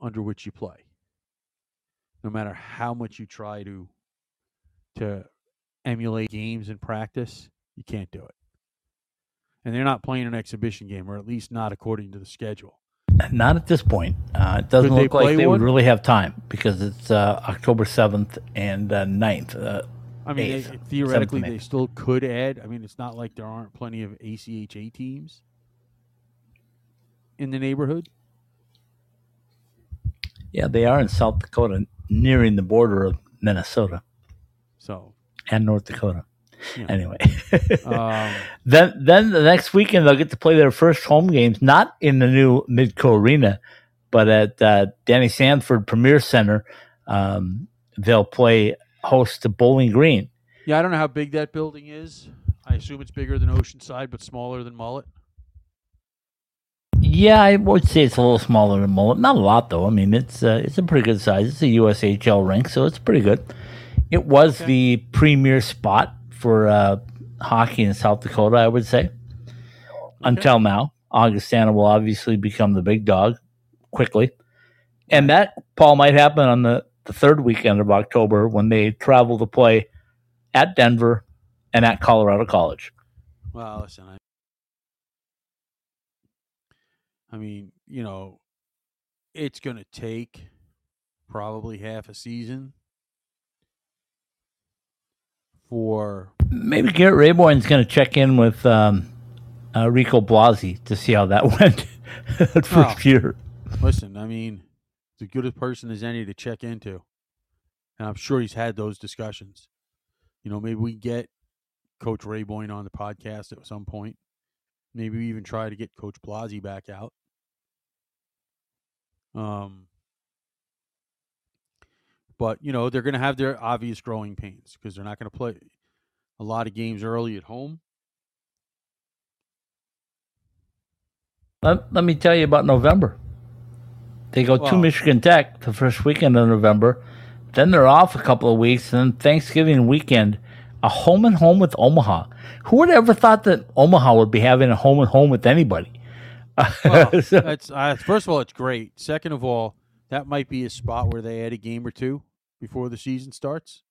under which you play. No matter how much you try to to emulate games in practice, you can't do it. And they're not playing an exhibition game, or at least not according to the schedule. Not at this point. Uh, it doesn't Could they look like play they would really have time because it's uh, October 7th and uh, 9th. I mean, eighth, they- theoretically, they still could add. I mean, it's not like there aren't plenty of ACHA teams in the neighborhood. Yeah, they are in South Dakota, nearing the border of Minnesota So, and North Dakota. Yeah. Anyway, um, then then the next weekend they'll get to play their first home games, not in the new Midco Arena, but at uh, Denny Sanford Premier Center. Um, they'll play host to Bowling Green. yeah, I don't know how big that building is. I assume it's bigger than Oceanside, but smaller than Mullett. Yeah, I would say it's a little smaller than Mullett. Not a lot though. I mean, it's uh, it's a pretty good size. It's a USHL rink, so it's pretty good. It was the premier spot for uh, hockey in South Dakota, I would say. Until now, Augustana will obviously become the big dog quickly, and that Paul might happen on the the third weekend of October when they travel to play at Denver and at Colorado College. Well, listen, I, I mean, you know, it's going to take probably half a season for Maybe Garrett Raboin's going to check in with um, uh, Rico Blasi to see how that went that first Oh. year. listen. I mean, as good a person as any to check into, and I'm sure he's had those discussions. You know, maybe we get Coach Raboin on the podcast at some point. Maybe we even try to get Coach Blasi back out. Um, but you know they're going to have their obvious growing pains because they're not going to play a lot of games early at home. Let, let me tell you about November. They go to Michigan Tech the first weekend of November. Then they're off a couple of weeks. And then Thanksgiving weekend, a home and home with Omaha. Who would have ever thought that Omaha would be having a home and home with anybody? Well, So- uh, first of all, it's great. Second of all, that might be a spot where they add a game or two before the season starts.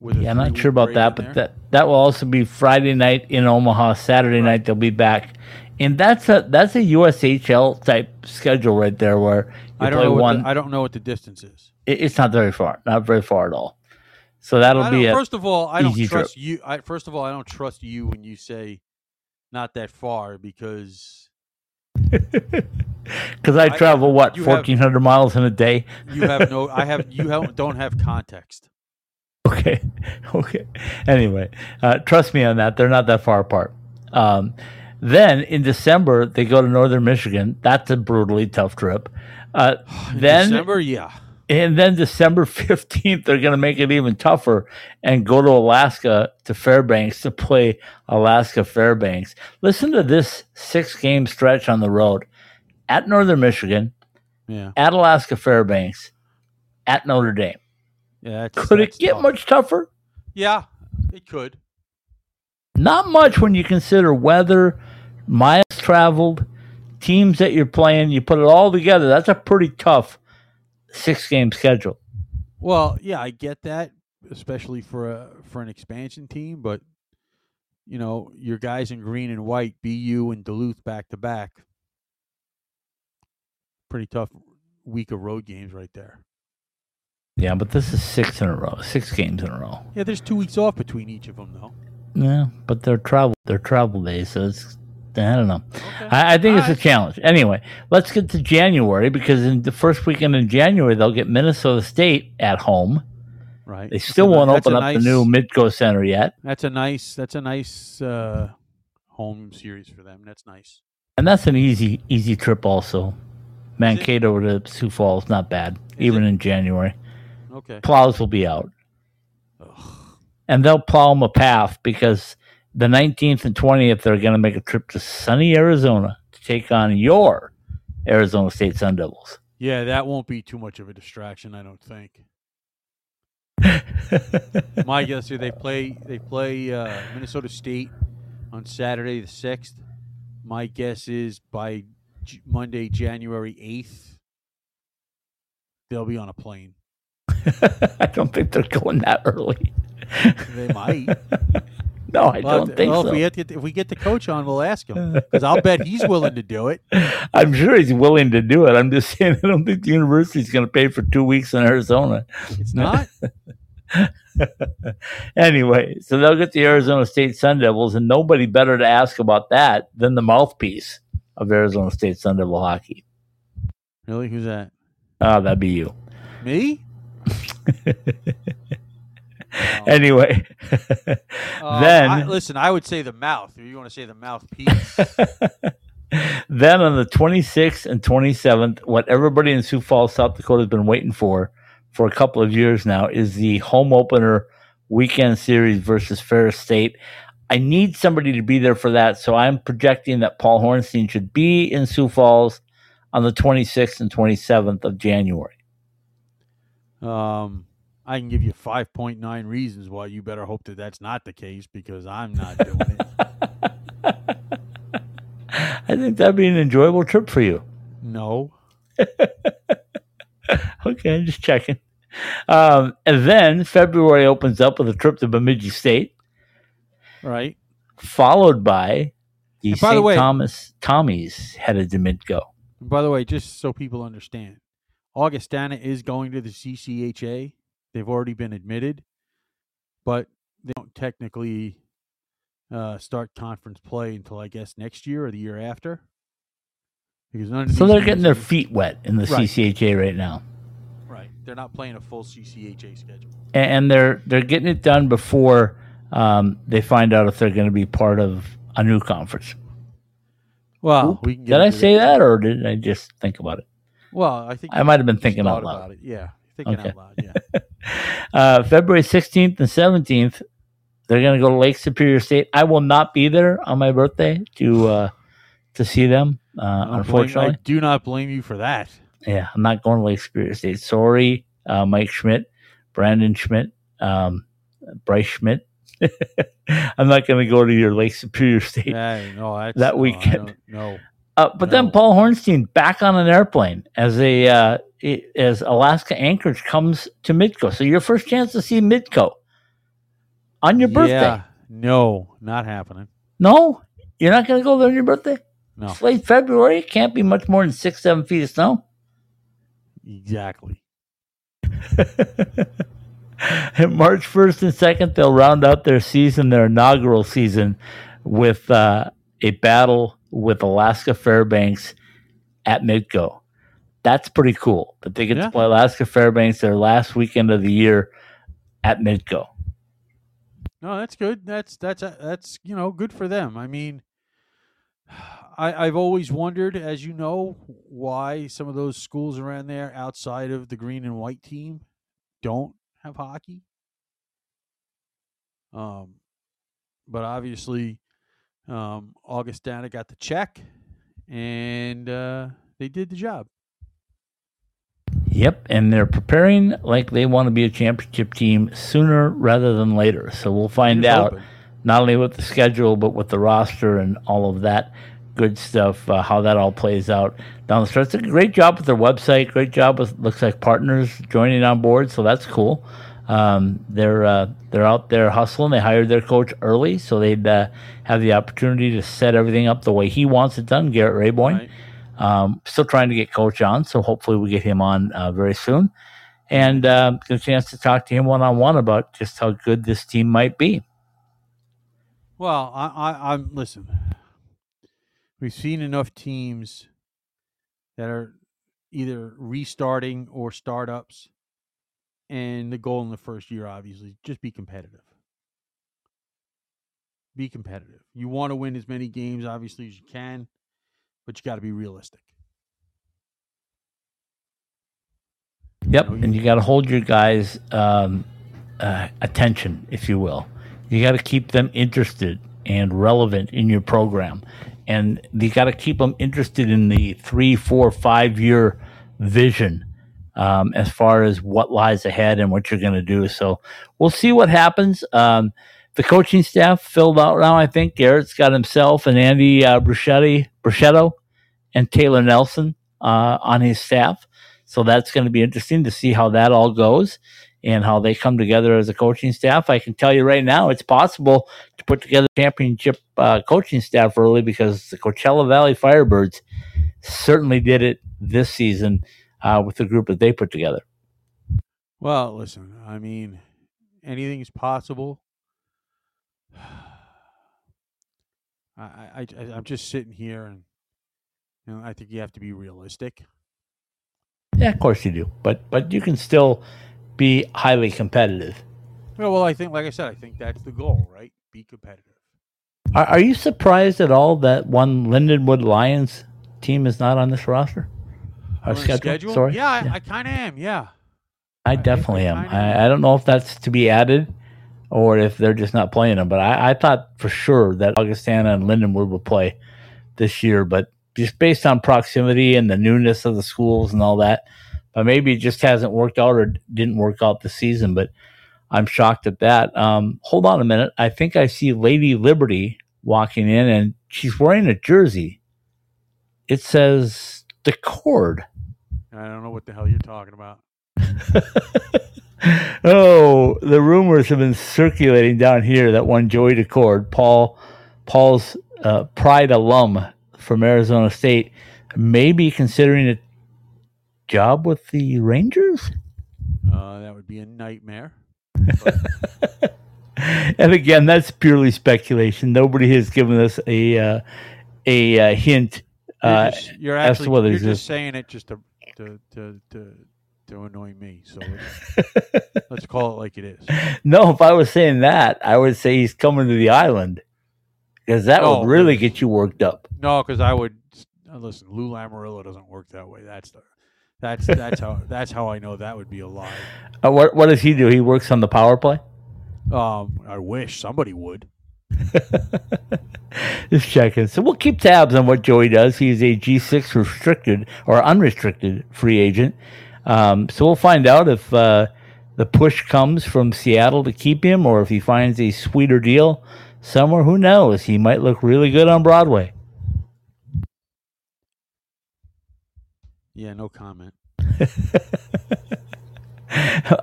Yeah, I'm not sure about that, but there. that that will also be Friday night in Omaha. Saturday night they'll be back, and that's a that's a USHL type schedule right there where you I don't play know. One. the, I don't know what the distance is. it- it's not very far, not very far at all. So that'll be first of all, I don't easy trip. trust you. I, first of all, I don't trust you when you say not that far because because I I- travel what fourteen hundred miles in a day. you have no. I have you have, don't have context. Okay, okay. Anyway, uh, trust me on that. They're not that far apart. Um, then in December they go to Northern Michigan. That's a brutally tough trip. Uh, then December, yeah. And then December 15th, they're going to make it even tougher and go to Alaska to Fairbanks to play Alaska Fairbanks. Listen to this six game stretch on the road at Northern Michigan, Yeah. at Alaska Fairbanks, at Notre Dame. Yeah. Could it get tough. much tougher? Yeah, it could. Not much when you consider weather, miles traveled, teams that you're playing. You put it all together. That's a pretty tough six game schedule. Well, yeah, I get that, especially for a for an expansion team. But you know, your guys in green and white, BU and Duluth back to back. Pretty tough week of road games right there. Yeah, but this is six in a row, six games in a row. Yeah, there's two weeks off between each of them, though. Yeah, but they're travel they're travel days, so it's I don't know. Okay. I, I think it's a challenge. Anyway, let's get to January because in the first weekend in January they'll get Minnesota State at home. Right. They still a won't that's open a up nice- the new Midco Center yet, That's a nice. That's a nice uh, home series for them. That's nice. and that's an easy easy trip. Also, Mankato to Sioux Falls not bad, even it? in January. Okay. Plows will be out, Ugh. and they'll plow them a path because the 19th and 20th they're going to make a trip to sunny Arizona to take on your Arizona State Sun Devils. Yeah, that won't be too much of a distraction, I don't think. My guess is they play they play uh, Minnesota State on Saturday the sixth. My guess is by J- Monday, January eighth, they'll be on a plane. I don't think they're going that early. They might. no, I Well, don't think well, so. If we, to, if we get the coach on, we'll ask him because I'll bet he's willing to do it. I'm sure he's willing to do it. I'm just saying I don't think the university's going to pay for two weeks in Arizona. It's not. anyway, so they'll get the Arizona State Sun Devils, and nobody better to ask about that than the mouthpiece of Arizona State Sun Devil hockey. really? Who's that? Oh, that'd be you. Me? Anyway, Uh, then I, listen, I would say the mouth. If you want to say the mouthpiece, then on the 26th and 27th, what everybody in Sioux Falls, South Dakota has been waiting for for a couple of years now is the home opener weekend series versus Ferris State. I need somebody to be there for that, so I'm projecting that Paul Hornstein should be in Sioux Falls on the 26th and 27th of January. um, I can give you five point nine reasons why you better hope that that's not the case because I'm not doing it. I think that'd be an enjoyable trip for you. No. Okay, I'm just checking. Um, and then February opens up with a trip to Bemidji State. Right. followed by the And by the St. way- Thomas Tommies headed to Midco. By the way, just so people understand, Augustana is going to the CCHA. They've already been admitted, but they don't technically uh, start conference play until I guess next year or the year after. Because none of So they're getting their feet wet in the Right. CCHA right now, right. They're not playing a full CCHA schedule. And they're they're getting it done before um, they find out if they're going to be part of a new conference. Well, Oop, we can get Did I say that, or did I just think about it? Well, I think I might have been thinking out loud. about it. Yeah, thinking Okay. out loud. Yeah. Uh, February 16th and 17th, they're going to go to Lake Superior State. I will not be there on my birthday to uh, to see them. Uh, don't blame- unfortunately, I do not blame you for that. yeah, I'm not going to Lake Superior State. Sorry, uh, Mike Schmidt, Brandon Schmidt, um, Bryce Schmidt. I'm not going to go to your Lake Superior State. Yeah, no, That no, weekend. don't- No, Uh, but then Paul Hornstein back on an airplane as a uh, as Alaska Anchorage comes to Midco. So your first chance to see Midco on your birthday. Yeah, no, not happening. No, you're not going to go there on your birthday. No, It's late February. It can't be much more than six, seven feet of snow. exactly. And March 1st and 2nd, they'll round out their season, their inaugural season, with uh, a battle with Alaska Fairbanks at Midco. That's pretty cool that they get Yeah. to play Alaska Fairbanks their last weekend of the year at Midco. No, that's good. That's that's uh, that's you know good for them. I mean, I, I've always wondered, as you know, why some of those schools around there outside of the green and white team don't have hockey. Um, but obviously, um, Augustana got the check, and uh, they did the job. Yep, and they're preparing like they want to be a championship team sooner rather than later. So we'll find out hoping. not only with the schedule but with the roster and all of that good stuff, uh, how that all plays out down the stretch. A great job with their website. Great job with looks like partners joining on board. So that's cool. Um, they're uh, they're out there hustling. They hired their coach early, so they'd uh, have the opportunity to set everything up the way he wants it done. Garrett Raboin. Right. Um, still trying to get Coach on, so hopefully we get him on uh, very soon, and uh, get a chance to talk to him one on one about just how good this team might be. Well, I, I, I'm listen. We've seen enough teams that are either restarting or startups, and the goal in the first year, obviously, just be competitive. Be competitive. You want to win as many games, obviously, as you can, but you got to be realistic. Yep, know, and you got to hold your guys' um, uh, attention, if you will. You got to keep them interested and relevant in your program, and you got to keep them interested in the three, four, five year vision um, as far as what lies ahead and what you're going to do. So we'll see what happens. Um, the coaching staff filled out now. I think Garrett's got himself and Andy uh, Bruschetti, Bruschetto and Taylor Nelson uh, on his staff. So that's going to be interesting to see how that all goes and how they come together as a coaching staff. I can tell you right now, it's possible to put together championship uh, coaching staff early because the Coachella Valley Firebirds certainly did it this season uh, with the group that they put together. Well, listen, I mean, anything is possible. I, I, I, I'm just sitting here, and you know, I think you have to be realistic. Yeah, of course you do, but but you can still be highly competitive. Well, well, I think, like I said, I think that's the goal, right? Be competitive. Are, are you surprised at all that one Lindenwood Lions team is not on this roster? Our the schedule? Sorry. Yeah, I, I kind of am. Yeah. I I- definitely I am. I, I don't know if that's to be added or if they're just not playing them, but I, I thought for sure that Augustana and Lindenwood would play this year, but just based on proximity and the newness of the schools and all that, but maybe it just hasn't worked out or didn't work out this season, but I'm shocked at that. Um, hold on a minute. I think I see Lady Liberty walking in and she's wearing a jersey. It says the cord. I don't know what the hell you're talking about. oh, the rumors have been circulating down here that one Joey Daccord, Paul, Paul's uh, Pride alum from Arizona State, may be considering a job with the Rangers. Uh, that would be a nightmare. and again, that's purely speculation. Nobody has given us a uh, a uh, hint. You're, Uh, just, you're as to whether you're he's just saying it just to to to to, to annoy me. So let's, call it like it is. no, if I was saying that, I would say he's coming to the island because that Oh, would really get you worked up. No, because I would uh, listen. Lou Lamoriello doesn't work that way. That's the that's that's how that's how I know that would be a lie. Uh, what what does he do? He works on the power play. Um, I wish somebody would. Just checking. So we'll keep tabs on what Joey does. He's a G6 restricted or unrestricted free agent. Um, so we'll find out if uh, the push comes from Seattle to keep him or if he finds a sweeter deal somewhere. Who knows? He might look really good on Broadway. Yeah, no comment.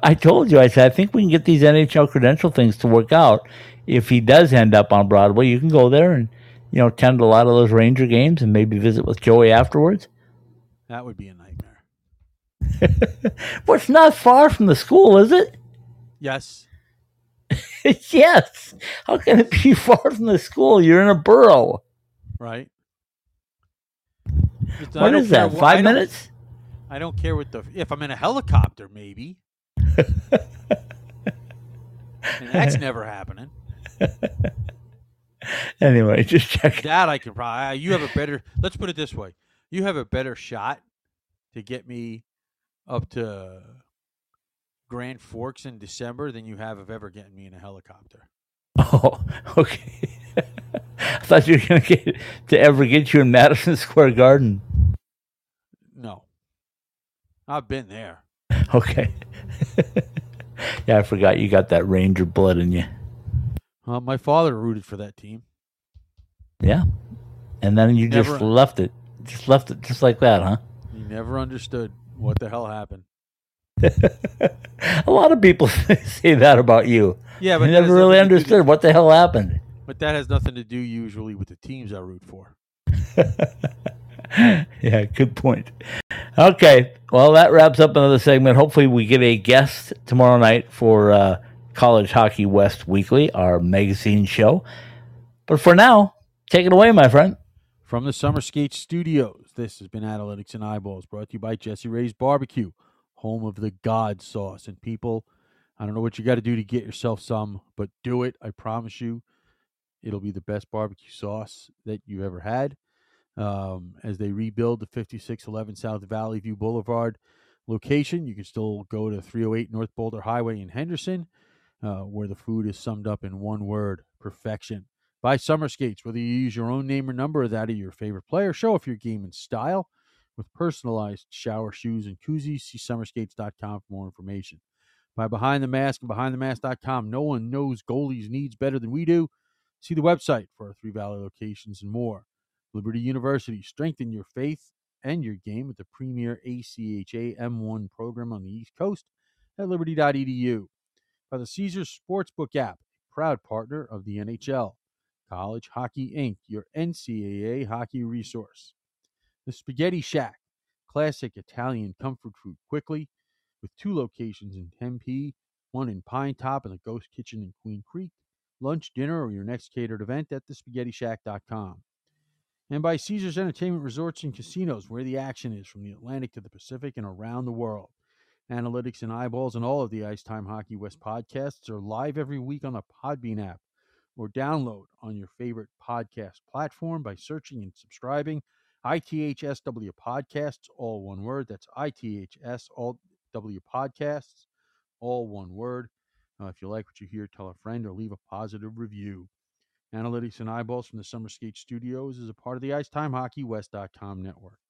I told you, I said, I think we can get these NHL credential things to work out. If he does end up on Broadway, you can go there and, you know, attend a lot of those Ranger games and maybe visit with Joey afterwards. That would be a nightmare. Well, it's not far from the school, is it? Yes. yes. How can it be far from the school? You're in a borough. Right. It's- I What care that? I Five don't- minutes? I don't care what the if I'm in a helicopter, maybe. that's never happening. anyway, just check. That I can probably. Uh, you have a better. Let's put it this way: you have a better shot to get me up to Grand Forks in December than you have of ever getting me in a helicopter. Oh, okay. I thought you were going to get to ever get you in Madison Square Garden. No, I've been there. Okay. yeah, I forgot you got that Ranger blood in you. Uh, my father rooted for that team. Yeah. And then you Never- just left it. Just left it just like that, huh? He never understood what the hell happened. A lot of people say that about you. Yeah, but never really nothing to do- understood what the hell happened. But that has nothing to do usually with the teams I root for. yeah, good point. Okay, well, that wraps up another segment. Hopefully, we get a guest tomorrow night for uh, College Hockey West Weekly, our magazine show. But for now, take it away, my friend. From the Summer Skate Studios, this has been Analytics and Eyeballs, brought to you by Jessie Rae's Barbecue, home of the God sauce. And people, I don't know what you got to do to get yourself some, but do it. I promise you, it'll be the best barbecue sauce that you've ever had. Um, as they rebuild the 5611 South Valley View Boulevard location, you can still go to 308 North Boulder Highway in Henderson, uh, where the food is summed up in one word perfection. Buy summer skates, whether you use your own name or number or that of your favorite player. Show off your game in style with personalized shower shoes and koozies. See summerskates.com for more information. By Behind the Mask and BehindTheMask.com, no one knows goalies' needs better than we do. See the website for our Three Valley locations and more. Liberty University, strengthen your faith and your game with the premier ACHA M1 program on the East Coast at liberty.edu. By the Caesars Sportsbook app, proud partner of the NHL. College Hockey Inc., your NCAA hockey resource. The Spaghetti Shack, classic Italian comfort food quickly, with two locations in Tempe, one in Pinetop and the Ghost Kitchen in Queen Creek. Lunch, dinner, or your next catered event at thespaghettishack.com. And by Caesars Entertainment Resorts and Casinos, where the action is from the Atlantic to the Pacific and around the world. Analytics and eyeballs and all of the Ice Time Hockey West podcasts are live every week on the Podbean app or download on your favorite podcast platform by searching and subscribing ITHSW Podcasts, all one word. That's ITHS, all W Podcasts, all one word. Uh, if you like what you hear, tell a friend or leave a positive review. Analytics and Eyeballs from the Summer Skate Studios is a part of the IcetimeHockeyWest.com network.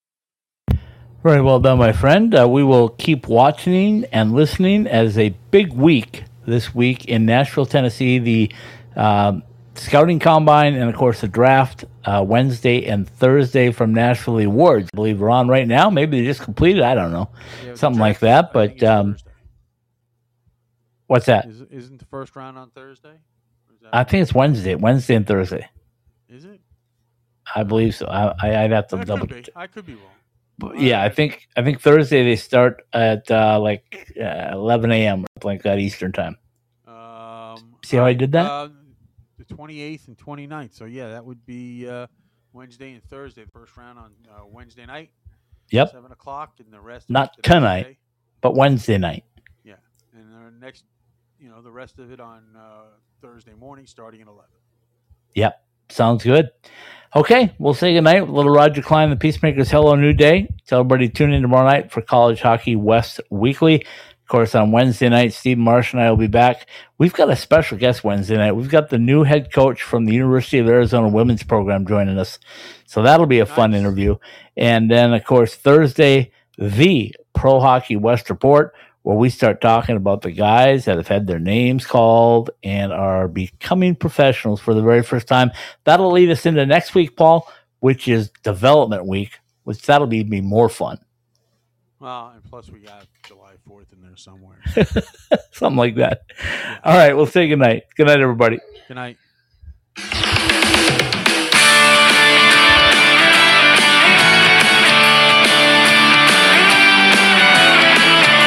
Very well done, my friend. Uh, we will keep watching and listening as a big week this week in Nashville, Tennessee. The um, scouting combine and, of course, the draft uh, Wednesday and Thursday from Nashville Awards. I believe we're on right now. Maybe they just completed. I don't know. Yeah, Something like that. is- I think But um, what's that? Is, isn't the first round on Thursday? That- I think it's Wednesday, Wednesday and Thursday. Is it? I believe so. I, I, I'd have to I double. could. I could be wrong. Yeah, I think I think Thursday they start at uh, like uh, 11 a.m. like that Eastern time. Um, See how I alright, did that? Uh, the 28th and 29th. So, yeah, that would be uh, Wednesday and Thursday. The first round on uh, Wednesday night, Yep, 7 o'clock, and the rest. Not it tonight. Thursday. but Wednesday night. Yeah. And the next, you know, the rest of it on uh, Thursday morning starting at 11. Yep, sounds good. Okay, we'll say goodnight little Roger Clyne, the Peacemakers. Hello, New Day. Tell everybody tune in tomorrow night for College Hockey West Weekly. Of course, on Wednesday night, Steve Marsh and I will be back. We've got a special guest Wednesday night. We've got the new head coach from the University of Arizona women's program joining us. So that'll be a fun interview. And then, of course, Thursday, the Pro Hockey West Report, where we start talking about the guys that have had their names called and are becoming professionals for the very first time. That'll lead us into next week, Paul, which is development week, which that'll be, be more fun. Well, and plus we got July 4th in there somewhere. Something like that. All right, we'll say good night. Good night, everybody. Good night.